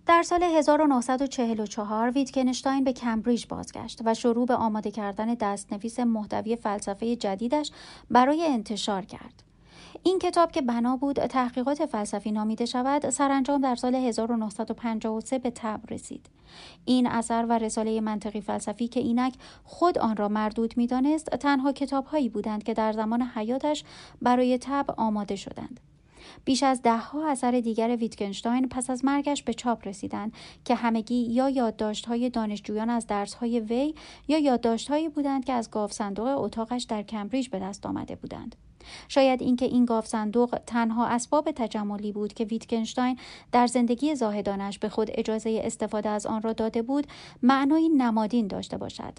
A: در سال 1944 ویتکنشتاین به کمبریج بازگشت و شروع به آماده کردن دستنویس محتوی فلسفه جدیدش برای انتشار کرد. این کتاب که بنا بود تحقیقات فلسفی نامیده شود سرانجام در سال 1953 به تب رسید این اثر و رساله منطقی فلسفی که اینک خود آن را مردود می‌دانست تنها کتابهایی بودند که در زمان حیاتش برای تب آماده شدند بیش از دهها اثر دیگر ویتگنشتاین پس از مرگش به چاپ رسیدند که همگی یا یادداشت‌های دانشجویان از درس‌های وی یا یادداشت‌هایی بودند که از گاف صندوق اتاقش در کمبریج به دست آمده بودند. شاید اینکه این گاف صندوق تنها اسباب تجملی بود که ویتگنشتاین در زندگی زاهدانش به خود اجازه استفاده از آن را داده بود معنایی نمادین داشته باشد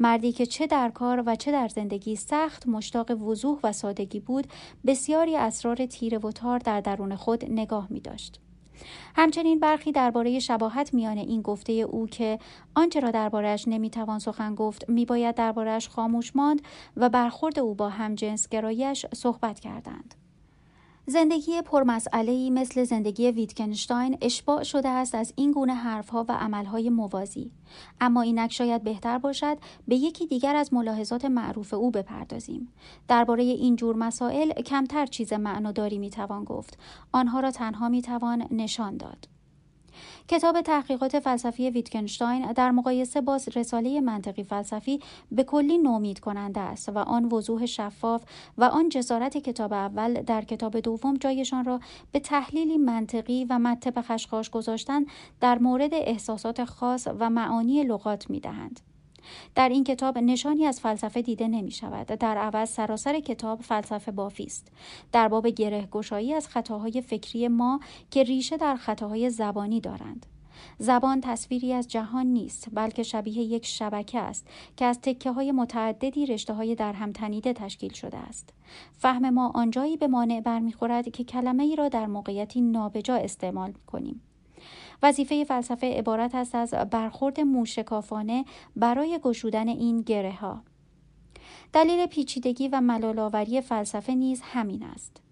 A: مردی که چه در کار و چه در زندگی سخت مشتاق وضوح و سادگی بود بسیاری اسرار تیره و تار در درون خود نگاه می داشت. همچنین برخی درباره شباهت میان این گفته او که آنچه را دربارهش نمی‌توان سخن گفت میباید دربارهش خاموش ماند و برخورد او با همجنسگراییش صحبت کردند. زندگی پرمسئله مثل زندگی ویتکنشتاین اشباع شده است از این گونه حرفها و عملهای موازی. اما اینک شاید بهتر باشد به یکی دیگر از ملاحظات معروف او بپردازیم. درباره این جور مسائل کمتر چیز معناداری می‌توان گفت. آنها را تنها می‌توان نشان داد. کتاب تحقیقات فلسفی ویتکنشتاین در مقایسه با رساله منطقی فلسفی به کلی نومید کننده است و آن وضوح شفاف و آن جسارت کتاب اول در کتاب دوم جایشان را به تحلیلی منطقی و مت خشخاش گذاشتن در مورد احساسات خاص و معانی لغات می دهند. در این کتاب نشانی از فلسفه دیده نمی شود. در عوض سراسر کتاب فلسفه بافی است. در باب گره گشایی از خطاهای فکری ما که ریشه در خطاهای زبانی دارند. زبان تصویری از جهان نیست بلکه شبیه یک شبکه است که از تکه های متعددی رشته های در هم تنیده تشکیل شده است فهم ما آنجایی به مانع برمیخورد که کلمه ای را در موقعیتی نابجا استعمال کنیم وظیفه فلسفه عبارت است از برخورد موشکافانه برای گشودن این گره ها. دلیل پیچیدگی و ملالاوری فلسفه نیز همین است.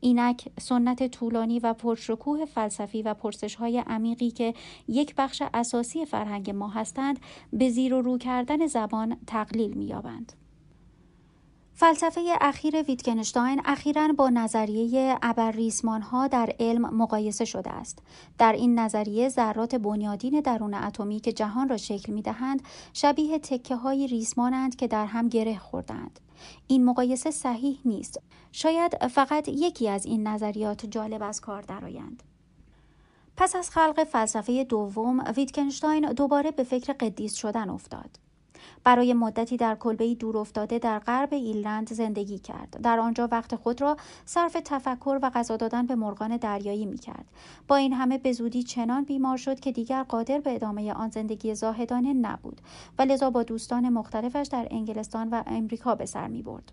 A: اینک سنت طولانی و پرشکوه فلسفی و پرسش های عمیقی که یک بخش اساسی فرهنگ ما هستند به زیر و رو کردن زبان تقلیل می‌یابند. فلسفه اخیر ویتگنشتاین اخیرا با نظریه ابرریسمان ها در علم مقایسه شده است. در این نظریه ذرات بنیادین درون اتمی که جهان را شکل می دهند شبیه تکه های ریسمانند که در هم گره خوردند. این مقایسه صحیح نیست. شاید فقط یکی از این نظریات جالب از کار درآیند. پس از خلق فلسفه دوم ویتکنشتاین دوباره به فکر قدیس شدن افتاد برای مدتی در کلبه دور افتاده در غرب ایرلند زندگی کرد در آنجا وقت خود را صرف تفکر و غذا دادن به مرغان دریایی می کرد. با این همه به زودی چنان بیمار شد که دیگر قادر به ادامه آن زندگی زاهدانه نبود و لذا با دوستان مختلفش در انگلستان و امریکا به سر می برد.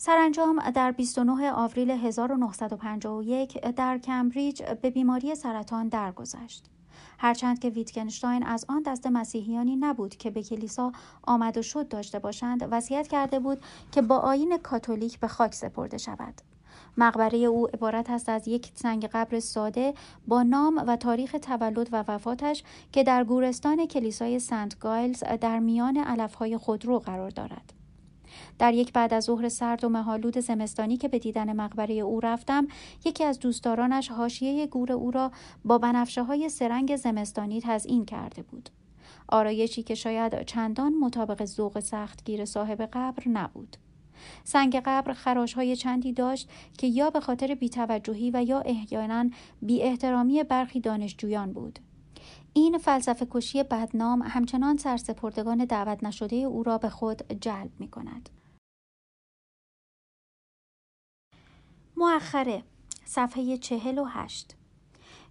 A: سرانجام در 29 آوریل 1951 در کمبریج به بیماری سرطان درگذشت. هرچند که ویتکنشتاین از آن دست مسیحیانی نبود که به کلیسا آمد و شد داشته باشند وصیت کرده بود که با آین کاتولیک به خاک سپرده شود مقبره او عبارت است از یک سنگ قبر ساده با نام و تاریخ تولد و وفاتش که در گورستان کلیسای سنت گایلز در میان علفهای خودرو قرار دارد. در یک بعد از ظهر سرد و مهالود زمستانی که به دیدن مقبره او رفتم یکی از دوستدارانش حاشیه گور او را با بنفشه های سرنگ زمستانی تزئین کرده بود آرایشی که شاید چندان مطابق ذوق سختگیر صاحب قبر نبود سنگ قبر خراش های چندی داشت که یا به خاطر بیتوجهی و یا احیانا بی احترامی برخی دانشجویان بود. این فلسفه کشی بدنام همچنان سرسپردگان دعوت نشده او را به خود جلب می کند. مؤخره صفحه هشت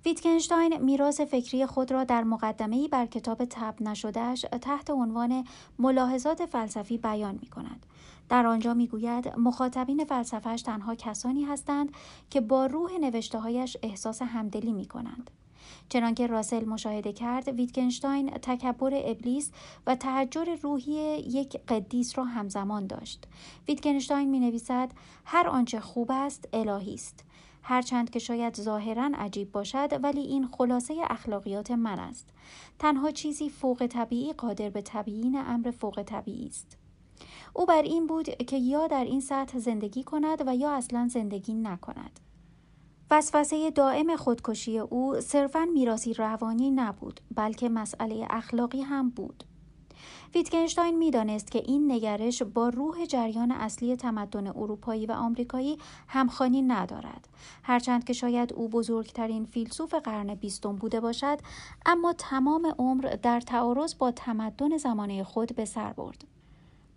A: ویتکنشتاین میراث فکری خود را در مقدمه‌ای بر کتاب تب نشدهش تحت عنوان ملاحظات فلسفی بیان می کند. در آنجا می گوید مخاطبین فلسفهش تنها کسانی هستند که با روح نوشتههایش احساس همدلی می کنند. چنانکه راسل مشاهده کرد ویتگنشتاین تکبر ابلیس و تحجر روحی یک قدیس را همزمان داشت. ویتگنشتاین می نویسد هر آنچه خوب است الهی است. هرچند که شاید ظاهرا عجیب باشد ولی این خلاصه اخلاقیات من است. تنها چیزی فوق طبیعی قادر به تبیین امر فوق طبیعی است. او بر این بود که یا در این سطح زندگی کند و یا اصلا زندگی نکند. وسوسه دائم خودکشی او صرفا میراسی روانی نبود بلکه مسئله اخلاقی هم بود. ویتگنشتاین می‌دانست که این نگرش با روح جریان اصلی تمدن اروپایی و آمریکایی همخوانی ندارد. هرچند که شاید او بزرگترین فیلسوف قرن بیستم بوده باشد اما تمام عمر در تعارض با تمدن زمانه خود به سر برد.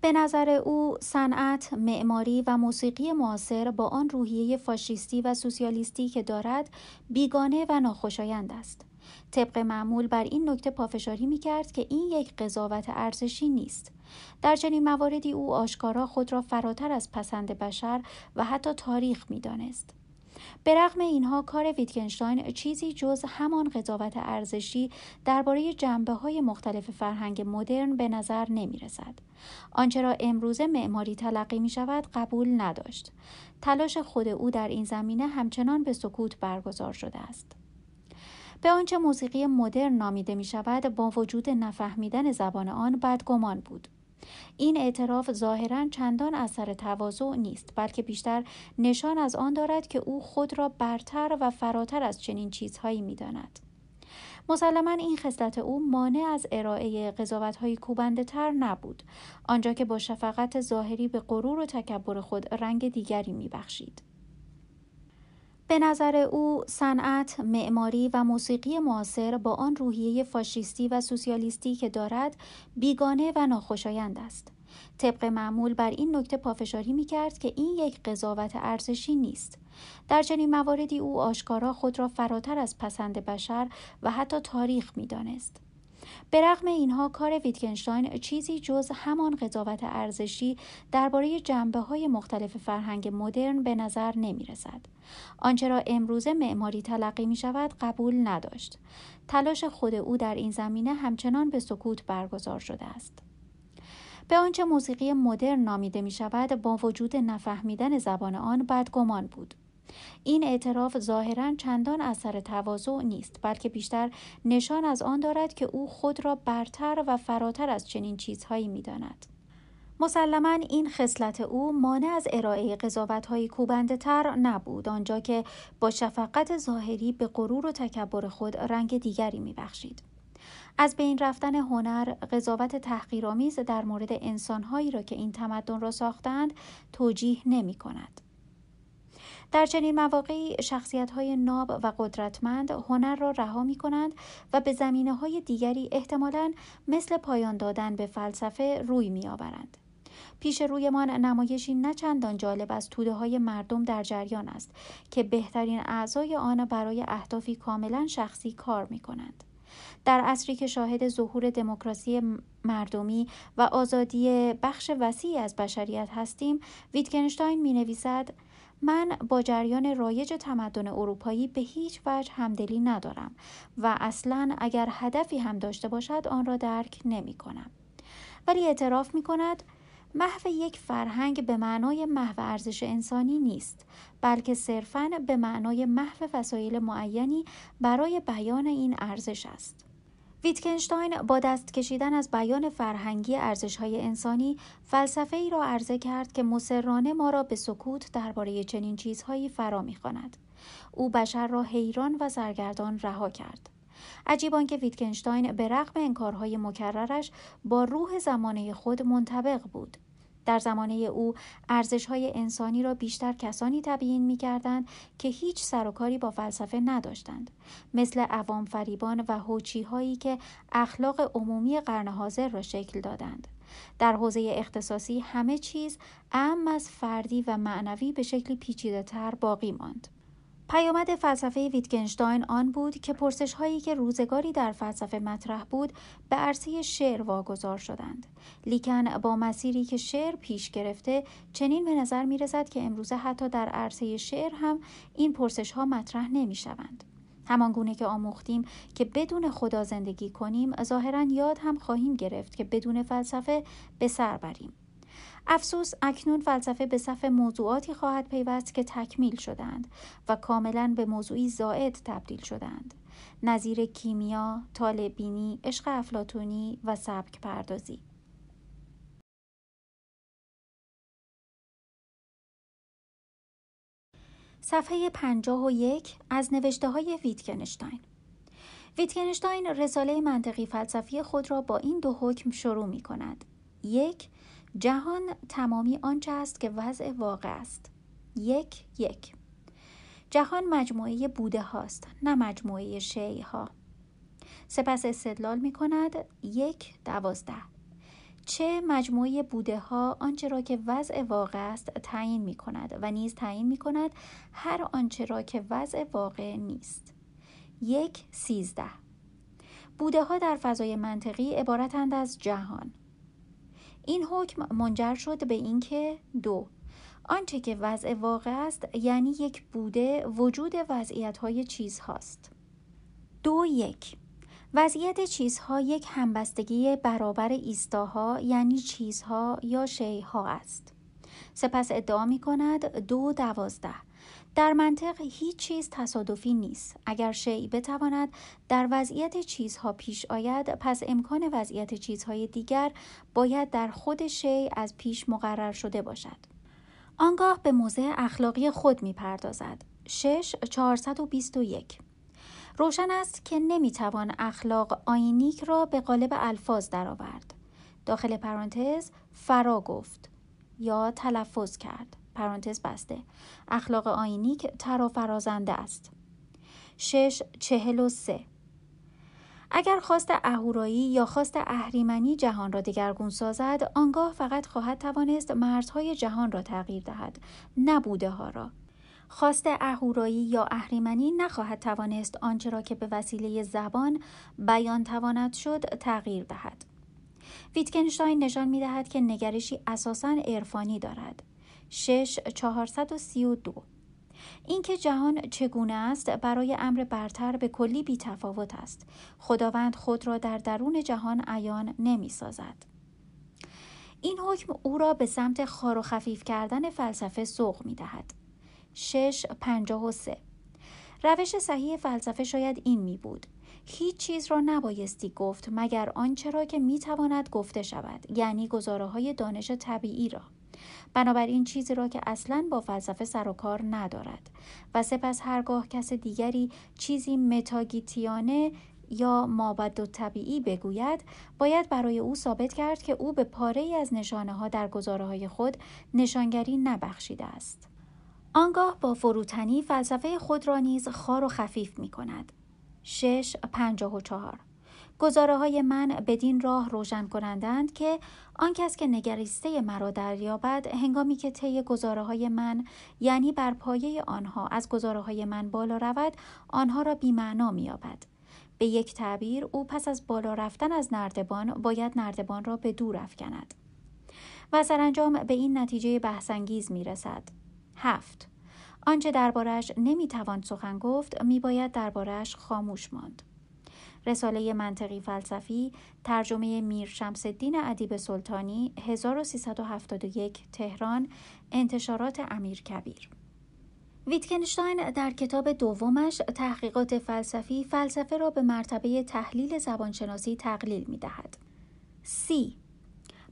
A: به نظر او صنعت، معماری و موسیقی معاصر با آن روحیه فاشیستی و سوسیالیستی که دارد بیگانه و ناخوشایند است. طبق معمول بر این نکته پافشاری می کرد که این یک قضاوت ارزشی نیست. در چنین مواردی او آشکارا خود را فراتر از پسند بشر و حتی تاریخ می دانست. به رغم اینها کار ویتگنشتاین چیزی جز همان قضاوت ارزشی درباره جنبه های مختلف فرهنگ مدرن به نظر نمی رسد. آنچه را امروزه معماری تلقی می شود قبول نداشت. تلاش خود او در این زمینه همچنان به سکوت برگزار شده است. به آنچه موسیقی مدرن نامیده می شود با وجود نفهمیدن زبان آن بدگمان بود. این اعتراف ظاهرا چندان اثر تواضع نیست بلکه بیشتر نشان از آن دارد که او خود را برتر و فراتر از چنین چیزهایی می‌داند. مسلما این خصلت او مانع از ارائه های کوبنده تر نبود آنجا که با شفقت ظاهری به غرور و تکبر خود رنگ دیگری میبخشید. به نظر او صنعت، معماری و موسیقی معاصر با آن روحیه فاشیستی و سوسیالیستی که دارد بیگانه و ناخوشایند است. طبق معمول بر این نکته پافشاری می کرد که این یک قضاوت ارزشی نیست. در چنین مواردی او آشکارا خود را فراتر از پسند بشر و حتی تاریخ می دانست. به رغم اینها کار ویتگنشتاین چیزی جز همان قضاوت ارزشی درباره جنبه های مختلف فرهنگ مدرن به نظر نمی رسد. آنچه را امروزه معماری تلقی می شود قبول نداشت. تلاش خود او در این زمینه همچنان به سکوت برگزار شده است. به آنچه موسیقی مدرن نامیده می شود با وجود نفهمیدن زبان آن بدگمان بود. این اعتراف ظاهرا چندان اثر تواضع نیست بلکه بیشتر نشان از آن دارد که او خود را برتر و فراتر از چنین چیزهایی می‌داند مسلما این خصلت او مانع از ارائه های کوبنده تر نبود آنجا که با شفقت ظاهری به غرور و تکبر خود رنگ دیگری میبخشید از بین رفتن هنر قضاوت تحقیرآمیز در مورد انسانهایی را که این تمدن را ساختند توجیه نمی کند. در چنین مواقعی شخصیت های ناب و قدرتمند هنر را رها می کنند و به زمینه های دیگری احتمالا مثل پایان دادن به فلسفه روی می آورند. پیش رویمان نمایشی نه چندان جالب از توده های مردم در جریان است که بهترین اعضای آن برای اهدافی کاملا شخصی کار می کنند. در عصری که شاهد ظهور دموکراسی مردمی و آزادی بخش وسیعی از بشریت هستیم ویتگنشتاین می نویسد من با جریان رایج تمدن اروپایی به هیچ وجه همدلی ندارم و اصلا اگر هدفی هم داشته باشد آن را درک نمی کنم. ولی اعتراف می کند محو یک فرهنگ به معنای محو ارزش انسانی نیست بلکه صرفاً به معنای محو وسایل معینی برای بیان این ارزش است ویتکنشتاین با دست کشیدن از بیان فرهنگی های انسانی فلسفه ای را عرضه کرد که مسررانه ما را به سکوت درباره چنین چیزهایی فرا می‌خواند. او بشر را حیران و سرگردان رها کرد. عجیب که ویتکنشتاین به رغم انکارهای مکررش با روح زمانه خود منطبق بود. در زمانه او ارزش های انسانی را بیشتر کسانی تبیین می کردند که هیچ سر با فلسفه نداشتند. مثل عوام فریبان و هوچی هایی که اخلاق عمومی قرن حاضر را شکل دادند. در حوزه اختصاصی همه چیز اهم از فردی و معنوی به شکلی پیچیده تر باقی ماند. پیامد فلسفه ویتگنشتاین آن بود که پرسش هایی که روزگاری در فلسفه مطرح بود به عرصه شعر واگذار شدند. لیکن با مسیری که شعر پیش گرفته چنین به نظر می رسد که امروزه حتی در عرصه شعر هم این پرسش ها مطرح نمی شوند همان گونه که آموختیم که بدون خدا زندگی کنیم ظاهرا یاد هم خواهیم گرفت که بدون فلسفه به سر بریم. افسوس اکنون فلسفه به صف موضوعاتی خواهد پیوست که تکمیل شدند و کاملا به موضوعی زائد تبدیل شدند. نظیر کیمیا، طالبینی، عشق افلاتونی و سبک پردازی. صفحه پنجاه و یک از نوشته های ویتکنشتاین ویتکنشتاین رساله منطقی فلسفی خود را با این دو حکم شروع می کند. یک جهان تمامی آنچه است که وضع واقع است. یک یک. جهان مجموعه بوده هاست نه مجموعه شیع ها سپس استدلال می کند یک دوازده. چه مجموعه بوده ها آنچه را که وضع واقع است تعیین می کند و نیز تعیین می کند هر آنچه را که وضع واقع نیست. یک سیزده. بوده ها در فضای منطقی عبارتند از جهان. این حکم منجر شد به اینکه دو. آنچه که وضع واقع است یعنی یک بوده وجود وضعیت های چیز هاست دو یک. وضعیت چیزها یک همبستگی برابر ایستاها یعنی چیزها یا شیها است. سپس ادعا می کند دو دوازده. در منطق هیچ چیز تصادفی نیست اگر شیء بتواند در وضعیت چیزها پیش آید پس امکان وضعیت چیزهای دیگر باید در خود شیء از پیش مقرر شده باشد آنگاه به موضع اخلاقی خود می پردازد 6 421 روشن است که نمی‌توان اخلاق آینیک را به قالب الفاظ درآورد. داخل پرانتز فرا گفت یا تلفظ کرد. پرانتز بسته. اخلاق آینیک ترا فرازنده است. شش چهل و سه. اگر خواست اهورایی یا خواست اهریمنی جهان را دگرگون سازد آنگاه فقط خواهد توانست مرزهای جهان را تغییر دهد نبوده ها را. خواست اهورایی یا اهریمنی نخواهد توانست آنچه را که به وسیله زبان بیان تواند شد تغییر دهد. ویتکنشتاین نشان می دهد که نگرشی اساساً عرفانی دارد. 6 432 اینکه جهان چگونه است برای امر برتر به کلی بی تفاوت است. خداوند خود را در درون جهان عیان نمی سازد این حکم او را به سمت خار و خفیف کردن فلسفه سوق می دهد 6 53 روش صحیح فلسفه شاید این می بود هیچ چیز را نبایستی گفت مگر آنچه را که می تواند گفته شود یعنی گزاره های دانش طبیعی را. بنابراین چیزی را که اصلا با فلسفه سر و کار ندارد. و سپس هرگاه کس دیگری چیزی متاگیتیانه یا مابد و طبیعی بگوید باید برای او ثابت کرد که او به پاره ای از نشانه ها در گزاره های خود نشانگری نبخشیده است. آنگاه با فروتنی فلسفه خود را نیز خار و خفیف می کند. شش پنجاه و چهار. گزاره های من بدین راه روشن کنندند که آن کس که نگریسته مرا دریابد هنگامی که طی گزاره های من یعنی بر پایه آنها از گزاره های من بالا رود آنها را بیمعنا مییابد. به یک تعبیر او پس از بالا رفتن از نردبان باید نردبان را به دور افکند و سرانجام به این نتیجه بحثانگیز می رسد. هفت. آنچه دربارش نمی‌توان سخن گفت میباید دربارش خاموش ماند. رساله منطقی فلسفی ترجمه میر شمس الدین ادیب سلطانی 1371 تهران انتشارات امیر کبیر ویتکنشتاین در کتاب دومش تحقیقات فلسفی فلسفه را به مرتبه تحلیل زبانشناسی تقلیل می دهد. سی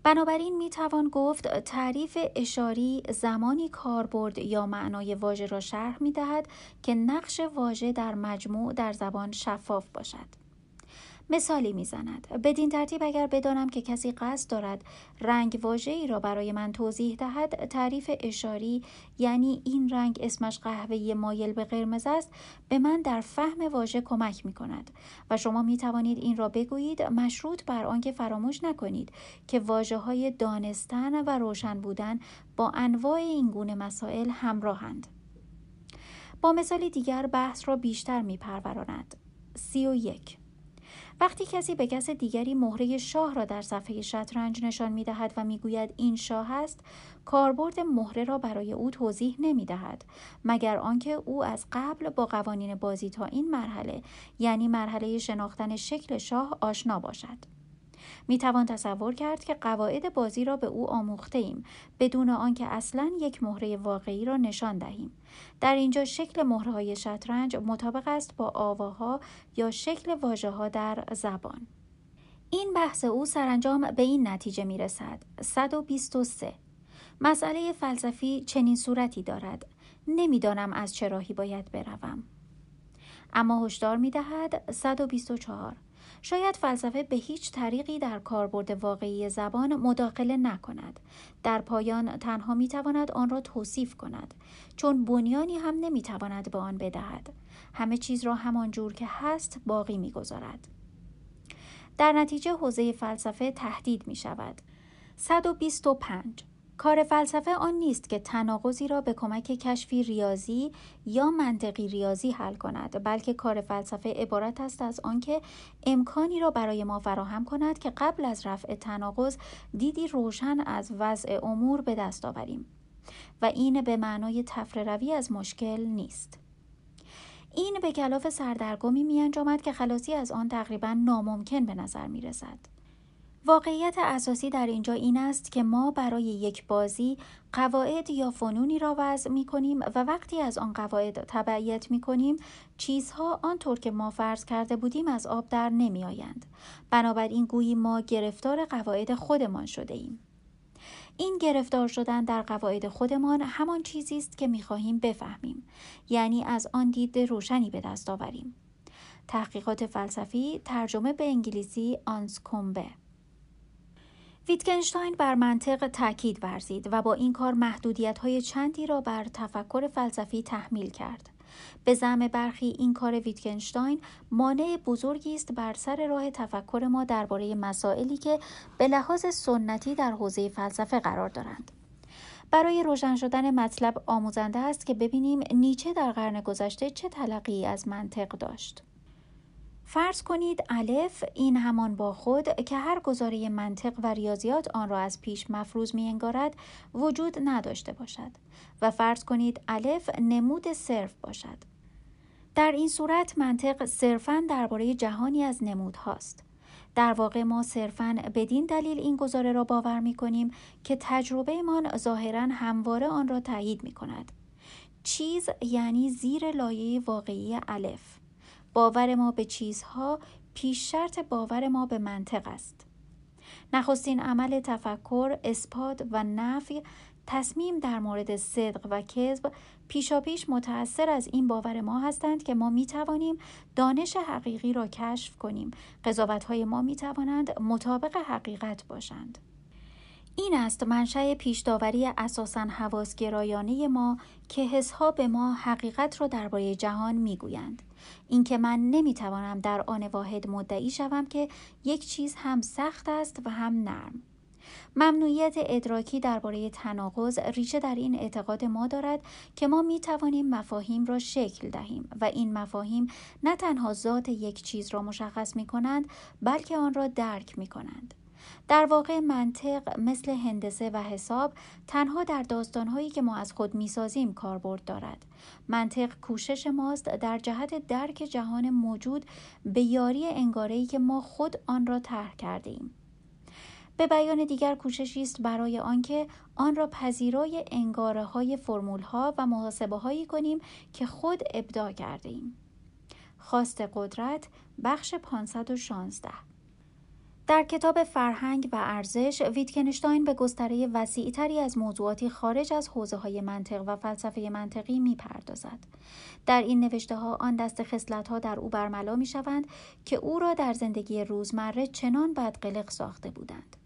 A: بنابراین می توان گفت تعریف اشاری زمانی کاربرد یا معنای واژه را شرح می دهد که نقش واژه در مجموع در زبان شفاف باشد. مثالی می‌زند. بدین ترتیب اگر بدانم که کسی قصد دارد رنگ ای را برای من توضیح دهد تعریف اشاری یعنی این رنگ اسمش قهوه‌ای مایل به قرمز است به من در فهم واژه کمک می کند و شما می توانید این را بگویید مشروط بر آنکه فراموش نکنید که واجه های دانستن و روشن بودن با انواع این گونه مسائل همراهند. با مثال دیگر بحث را بیشتر می پروراند. سی و یک وقتی کسی به کس دیگری مهره شاه را در صفحه شطرنج نشان می دهد و می گوید این شاه است کاربرد مهره را برای او توضیح نمی دهد مگر آنکه او از قبل با قوانین بازی تا این مرحله یعنی مرحله شناختن شکل شاه آشنا باشد. می توان تصور کرد که قواعد بازی را به او آموخته ایم بدون آنکه اصلا یک مهره واقعی را نشان دهیم. در اینجا شکل مهره های شطرنج مطابق است با آواها یا شکل واژه ها در زبان. این بحث او سرانجام به این نتیجه می رسد 123 مسئله فلسفی چنین صورتی دارد. نمی‌دانم از چه راهی باید بروم. اما هشدار می دهد 124 شاید فلسفه به هیچ طریقی در کاربرد واقعی زبان مداخله نکند. در پایان تنها می تواند آن را توصیف کند چون بنیانی هم نمی تواند به آن بدهد. همه چیز را همان جور که هست باقی می گذارد. در نتیجه حوزه فلسفه تهدید می شود 125 کار فلسفه آن نیست که تناقضی را به کمک کشفی ریاضی یا منطقی ریاضی حل کند بلکه کار فلسفه عبارت است از آنکه امکانی را برای ما فراهم کند که قبل از رفع تناقض دیدی روشن از وضع امور به دست آوریم و این به معنای تفره روی از مشکل نیست این به کلاف سردرگمی می انجامد که خلاصی از آن تقریبا ناممکن به نظر می رسد. واقعیت اساسی در اینجا این است که ما برای یک بازی قواعد یا فنونی را وضع می کنیم و وقتی از آن قواعد تبعیت می کنیم چیزها آنطور که ما فرض کرده بودیم از آب در نمی آیند. بنابراین گویی ما گرفتار قواعد خودمان شده ایم. این گرفتار شدن در قواعد خودمان همان چیزی است که می خواهیم بفهمیم یعنی از آن دید روشنی به دست آوریم. تحقیقات فلسفی ترجمه به انگلیسی آنسکومبه ویتگنشتاین بر منطق تاکید ورزید و با این کار محدودیت های چندی را بر تفکر فلسفی تحمیل کرد. به زعم برخی این کار ویتگنشتاین مانع بزرگی است بر سر راه تفکر ما درباره مسائلی که به لحاظ سنتی در حوزه فلسفه قرار دارند. برای روشن شدن مطلب آموزنده است که ببینیم نیچه در قرن گذشته چه تلقی از منطق داشت. فرض کنید الف این همان با خود که هر گزاره منطق و ریاضیات آن را از پیش مفروض می انگارد وجود نداشته باشد و فرض کنید الف نمود صرف باشد. در این صورت منطق صرفا درباره جهانی از نمود هاست. در واقع ما صرفا بدین دلیل این گزاره را باور می کنیم که تجربه من ظاهرا همواره آن را تایید می کند چیز یعنی زیر لایه واقعی الف. باور ما به چیزها پیش شرط باور ما به منطق است. نخستین عمل تفکر اثبات و نفی تصمیم در مورد صدق و کذب پیشاپیش متأثر از این باور ما هستند که ما می توانیم دانش حقیقی را کشف کنیم. قضاوت های ما می توانند مطابق حقیقت باشند. این است منشأ پیشداوری اساسا حواسگرایانه ما که حسها به ما حقیقت را درباره جهان می‌گویند. اینکه من نمی‌توانم در آن واحد مدعی شوم که یک چیز هم سخت است و هم نرم ممنوعیت ادراکی درباره تناقض ریشه در این اعتقاد ما دارد که ما می توانیم مفاهیم را شکل دهیم و این مفاهیم نه تنها ذات یک چیز را مشخص می کنند بلکه آن را درک می کنند. در واقع منطق مثل هندسه و حساب تنها در داستانهایی که ما از خود می‌سازیم کاربرد دارد منطق کوشش ماست در جهت درک جهان موجود به یاری انگاره‌ای که ما خود آن را طرح کرده ایم. به بیان دیگر کوششی است برای آنکه آن را پذیرای انگاره های فرمول ها و محاسبه هایی کنیم که خود ابداع کرده ایم. خواست قدرت بخش 516 در کتاب فرهنگ و ارزش ویتکنشتاین به گستره وسیعتری از موضوعاتی خارج از حوزه های منطق و فلسفه منطقی می پردازد. در این نوشته ها آن دست خصلت ها در او برملا می شوند که او را در زندگی روزمره چنان بدقلق ساخته بودند.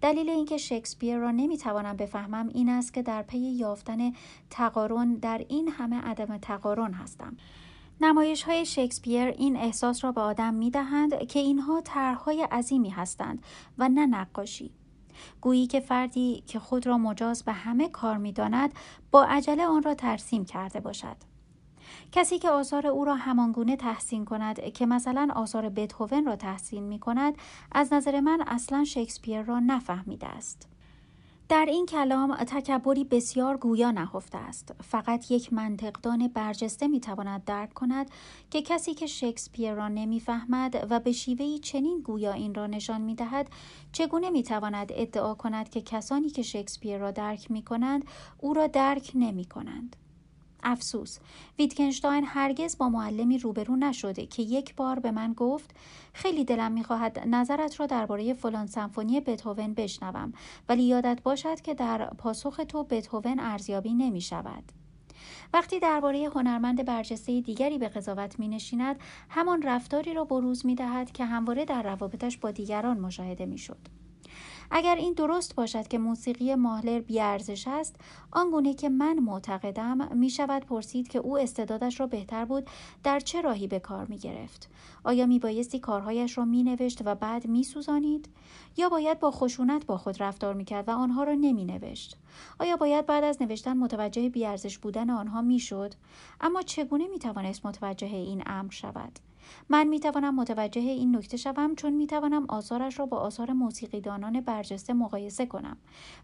A: دلیل اینکه شکسپیر را نمی‌توانم بفهمم این است که در پی یافتن تقارن در این همه عدم تقارن هستم نمایش های شکسپیر این احساس را به آدم می دهند که اینها طرحهای عظیمی هستند و نه نقاشی. گویی که فردی که خود را مجاز به همه کار می داند با عجله آن را ترسیم کرده باشد. کسی که آثار او را همانگونه تحسین کند که مثلا آثار بتهوون را تحسین می کند از نظر من اصلا شکسپیر را نفهمیده است. در این کلام تکبری بسیار گویا نهفته است فقط یک منطقدان برجسته می‌تواند درک کند که کسی که شکسپیر را نمی‌فهمد و به شیوهی چنین گویا این را نشان می‌دهد چگونه می‌تواند ادعا کند که کسانی که شکسپیر را درک می کنند او را درک نمی کنند. افسوس ویتکنشتاین هرگز با معلمی روبرو نشده که یک بار به من گفت خیلی دلم می‌خواهد نظرت را درباره فلان سمفونی بتهوون بشنوم ولی یادت باشد که در پاسخ تو بتهوون ارزیابی نمی شود. وقتی درباره هنرمند برجسته دیگری به قضاوت می نشیند همان رفتاری را بروز می دهد که همواره در روابطش با دیگران مشاهده می شد. اگر این درست باشد که موسیقی ماهلر بیارزش است آنگونه که من معتقدم می شود پرسید که او استعدادش را بهتر بود در چه راهی به کار می گرفت آیا می بایستی کارهایش را می نوشت و بعد می سوزانید؟ یا باید با خشونت با خود رفتار می کرد و آنها را نمی نوشت؟ آیا باید بعد از نوشتن متوجه بیارزش بودن آنها می شد؟ اما چگونه می توانست متوجه این امر شود؟ من می توانم متوجه این نکته شوم چون می توانم آثارش را با آثار موسیقیدانان برجسته مقایسه کنم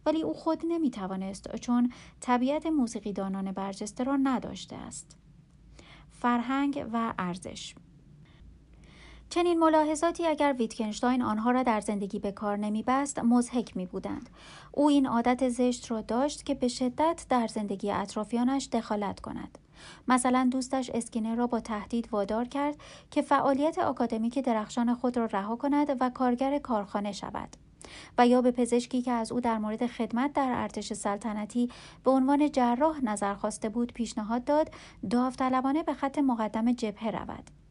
A: ولی او خود نمی توانست چون طبیعت موسیقیدانان برجسته را نداشته است فرهنگ و ارزش چنین ملاحظاتی اگر ویتکنشتاین آنها را در زندگی به کار نمیبست مزهک می بودند. او این عادت زشت را داشت که به شدت در زندگی اطرافیانش دخالت کند. مثلا دوستش اسکینر را با تهدید وادار کرد که فعالیت آکادمیک درخشان خود را رها کند و کارگر کارخانه شود. و یا به پزشکی که از او در مورد خدمت در ارتش سلطنتی به عنوان جراح نظر خواسته بود پیشنهاد داد داوطلبانه به خط مقدم جبهه رود.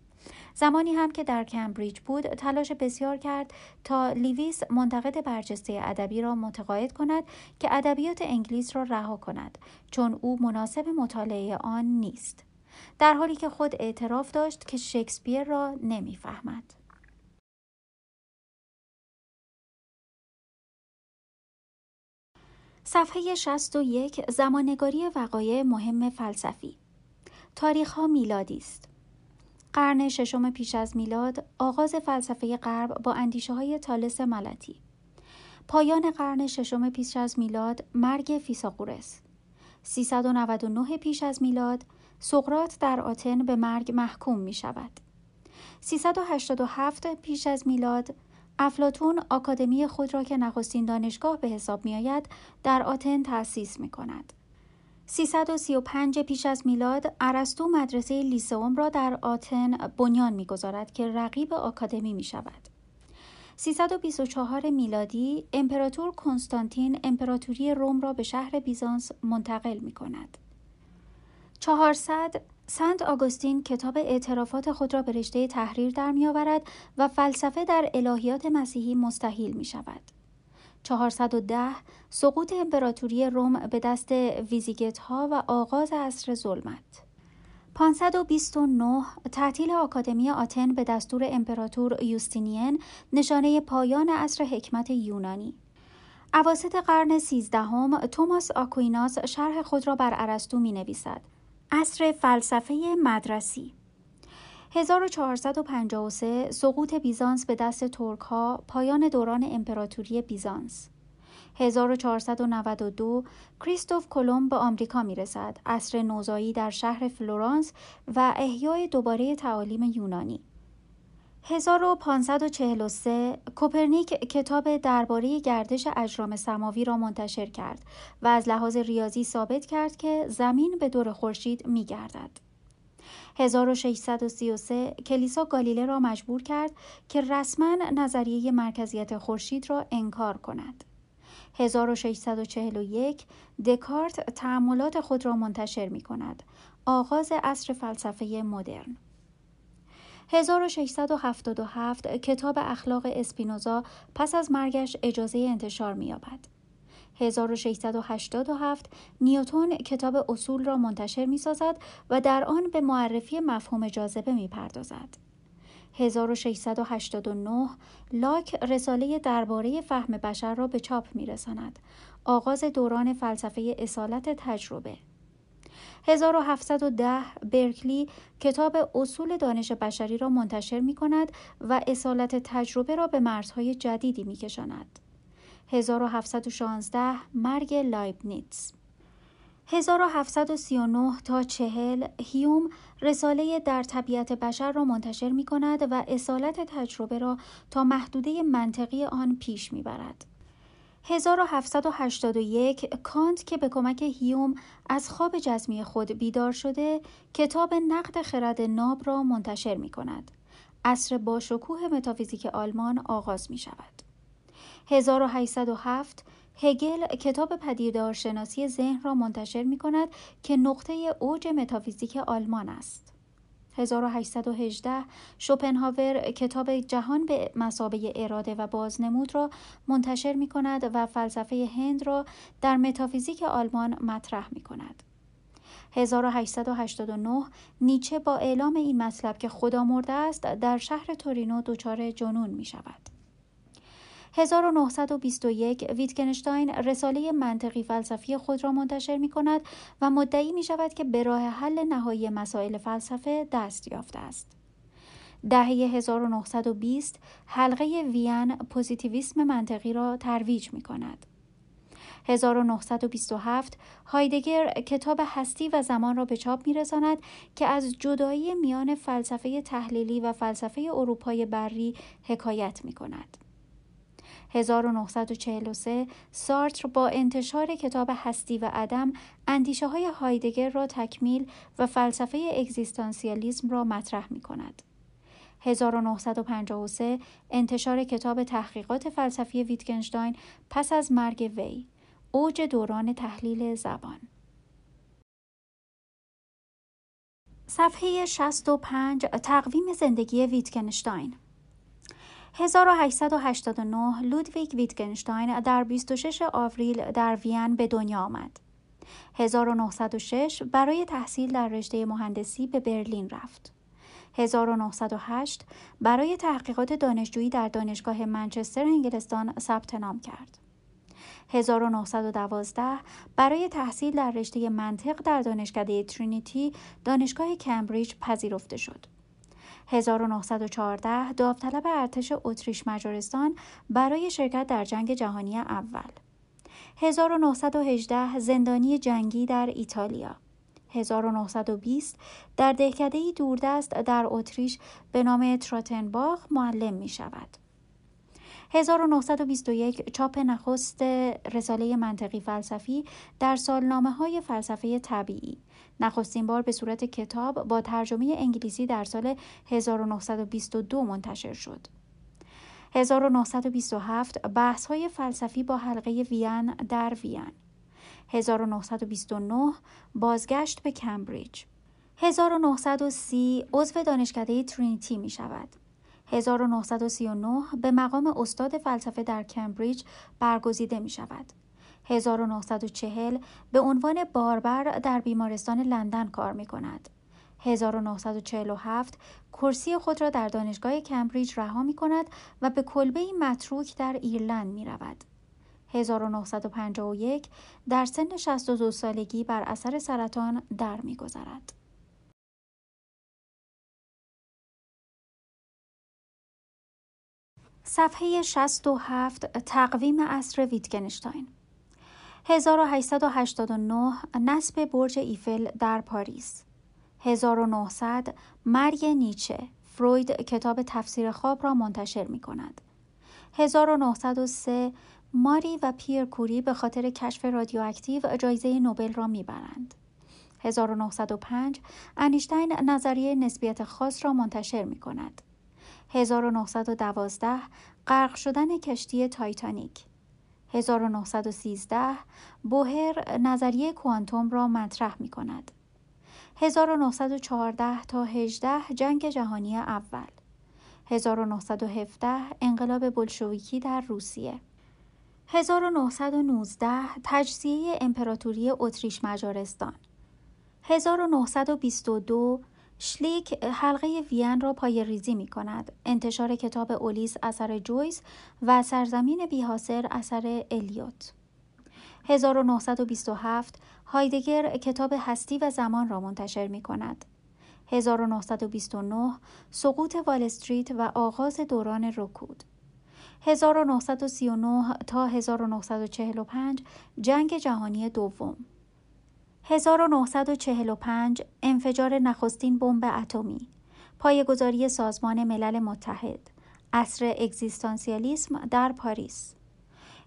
A: زمانی هم که در کمبریج بود تلاش بسیار کرد تا لیویس منتقد برجسته ادبی را متقاعد کند که ادبیات انگلیس را رها کند چون او مناسب مطالعه آن نیست. در حالی که خود اعتراف داشت که شکسپیر را نمی‌فهمد. صفحه 61 زمانگاری وقایع مهم فلسفی. تاریخ ها میلادی است. قرن ششم پیش از میلاد آغاز فلسفه غرب با اندیشه های تالس ملتی. پایان قرن ششم پیش از میلاد مرگ فیساغورس 399 پیش از میلاد سقرات در آتن به مرگ محکوم می شود 387 پیش از میلاد افلاتون آکادمی خود را که نخستین دانشگاه به حساب می آید در آتن تأسیس می کند 335 پیش از میلاد ارسطو مدرسه لیسئوم را در آتن بنیان می‌گذارد که رقیب آکادمی می شود. 324 میلادی امپراتور کنستانتین امپراتوری روم را به شهر بیزانس منتقل می کند. 400 سنت آگوستین کتاب اعترافات خود را به رشته تحریر در می آورد و فلسفه در الهیات مسیحی مستحیل می شود. 410 سقوط امپراتوری روم به دست ویزیگت ها و آغاز عصر ظلمت. 529 تعطیل آکادمی آتن به دستور امپراتور یوستینین نشانه پایان عصر حکمت یونانی. اواسط قرن سیزدهم توماس آکویناس شرح خود را بر ارسطو می نویسد. عصر فلسفه مدرسی. 1453 سقوط بیزانس به دست ترک ها پایان دوران امپراتوری بیزانس. 1492 کریستوف کلمب به آمریکا می رسد عصر نوزایی در شهر فلورانس و احیای دوباره تعالیم یونانی. 1543 کوپرنیک کتاب درباره گردش اجرام سماوی را منتشر کرد و از لحاظ ریاضی ثابت کرد که زمین به دور خورشید می گردد. 1633 کلیسا گالیله را مجبور کرد که رسما نظریه مرکزیت خورشید را انکار کند. 1641 دکارت تعملات خود را منتشر می کند. آغاز عصر فلسفه مدرن 1677 کتاب اخلاق اسپینوزا پس از مرگش اجازه انتشار می‌یابد. 1687 نیوتون کتاب اصول را منتشر می سازد و در آن به معرفی مفهوم جاذبه می پردازد. 1689 لاک رساله درباره فهم بشر را به چاپ می رساند. آغاز دوران فلسفه اصالت تجربه 1710 برکلی کتاب اصول دانش بشری را منتشر می کند و اصالت تجربه را به مرزهای جدیدی می کشاند. 1716 مرگ لایبنیتس 1739 تا چهل هیوم رساله در طبیعت بشر را منتشر می کند و اصالت تجربه را تا محدوده منطقی آن پیش می برد. 1781 کانت که به کمک هیوم از خواب جزمی خود بیدار شده کتاب نقد خرد ناب را منتشر می کند. عصر باشکوه متافیزیک آلمان آغاز می شود. 1807 هگل کتاب پدیدارشناسی ذهن را منتشر می کند که نقطه اوج متافیزیک آلمان است. 1818 شوپنهاور کتاب جهان به مسابه اراده و بازنمود را منتشر می کند و فلسفه هند را در متافیزیک آلمان مطرح می کند. 1889 نیچه با اعلام این مطلب که خدا مرده است در شهر تورینو دچار جنون می شود. 1921 ویتکنشتاین رساله منطقی فلسفی خود را منتشر می کند و مدعی می شود که به راه حل نهایی مسائل فلسفه دست یافته است. دهه 1920 حلقه وین پوزیتیویسم منطقی را ترویج می کند. 1927 هایدگر کتاب هستی و زمان را به چاپ میرساند که از جدایی میان فلسفه تحلیلی و فلسفه اروپای بری حکایت می کند. 1943 سارتر با انتشار کتاب هستی و عدم اندیشه های هایدگر را تکمیل و فلسفه اگزیستانسیالیزم را مطرح می کند. 1953 انتشار کتاب تحقیقات فلسفی ویتگنشتاین پس از مرگ وی اوج دوران تحلیل زبان صفحه 65 تقویم زندگی ویتگنشتاین 1889 لودویگ ویتگنشتاین در 26 آوریل در وین به دنیا آمد. 1906 برای تحصیل در رشته مهندسی به برلین رفت. 1908 برای تحقیقات دانشجویی در دانشگاه منچستر انگلستان ثبت نام کرد. 1912 برای تحصیل در رشته منطق در دانشکده ترینیتی دانشگاه کمبریج پذیرفته شد. 1914 داوطلب ارتش اتریش مجارستان برای شرکت در جنگ جهانی اول. 1918 زندانی جنگی در ایتالیا. 1920 در دهکده دوردست در اتریش به نام تراتنباخ معلم می شود. 1921 چاپ نخست رساله منطقی فلسفی در سالنامه های فلسفه طبیعی. نخستین بار به صورت کتاب با ترجمه انگلیسی در سال 1922 منتشر شد. 1927 بحث های فلسفی با حلقه وین در وین 1929 بازگشت به کمبریج 1930 عضو دانشکده ترینیتی می شود 1939 به مقام استاد فلسفه در کمبریج برگزیده می شود. 1940 به عنوان باربر در بیمارستان لندن کار می کند. 1947 کرسی خود را در دانشگاه کمبریج رها می کند و به کلبه متروک در ایرلند می رود. 1951 در سن 62 سالگی بر اثر سرطان در می گذرد. صفحه 67 تقویم عصر ویتگنشتاین 1889 نصب برج ایفل در پاریس 1900 مرگ نیچه فروید کتاب تفسیر خواب را منتشر می کند 1903 ماری و پیر کوری به خاطر کشف رادیواکتیو جایزه نوبل را می‌برند. 1905 انیشتین نظریه نسبیت خاص را منتشر می کند. 1912 غرق شدن کشتی تایتانیک 1913 بوهر نظریه کوانتوم را مطرح می کند 1914 تا 18 جنگ جهانی اول. 1917 انقلاب بلشویکی در روسیه. 1919 تجزیه امپراتوری اتریش مجارستان. 1922 شلیک حلقه وین را پای ریزی می کند. انتشار کتاب اولیس اثر جویس و سرزمین بیحاصر اثر الیوت 1927 هایدگر کتاب هستی و زمان را منتشر می کند. 1929 سقوط وال استریت و آغاز دوران رکود 1939 تا 1945 جنگ جهانی دوم 1945 انفجار نخستین بمب اتمی. پایگذاری سازمان ملل متحد. عصر اگزیستانسیالیسم در پاریس.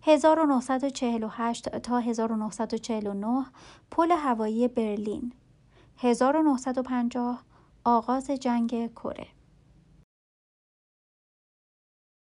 A: 1948 تا 1949 پل هوایی برلین. 1950 آغاز جنگ کره.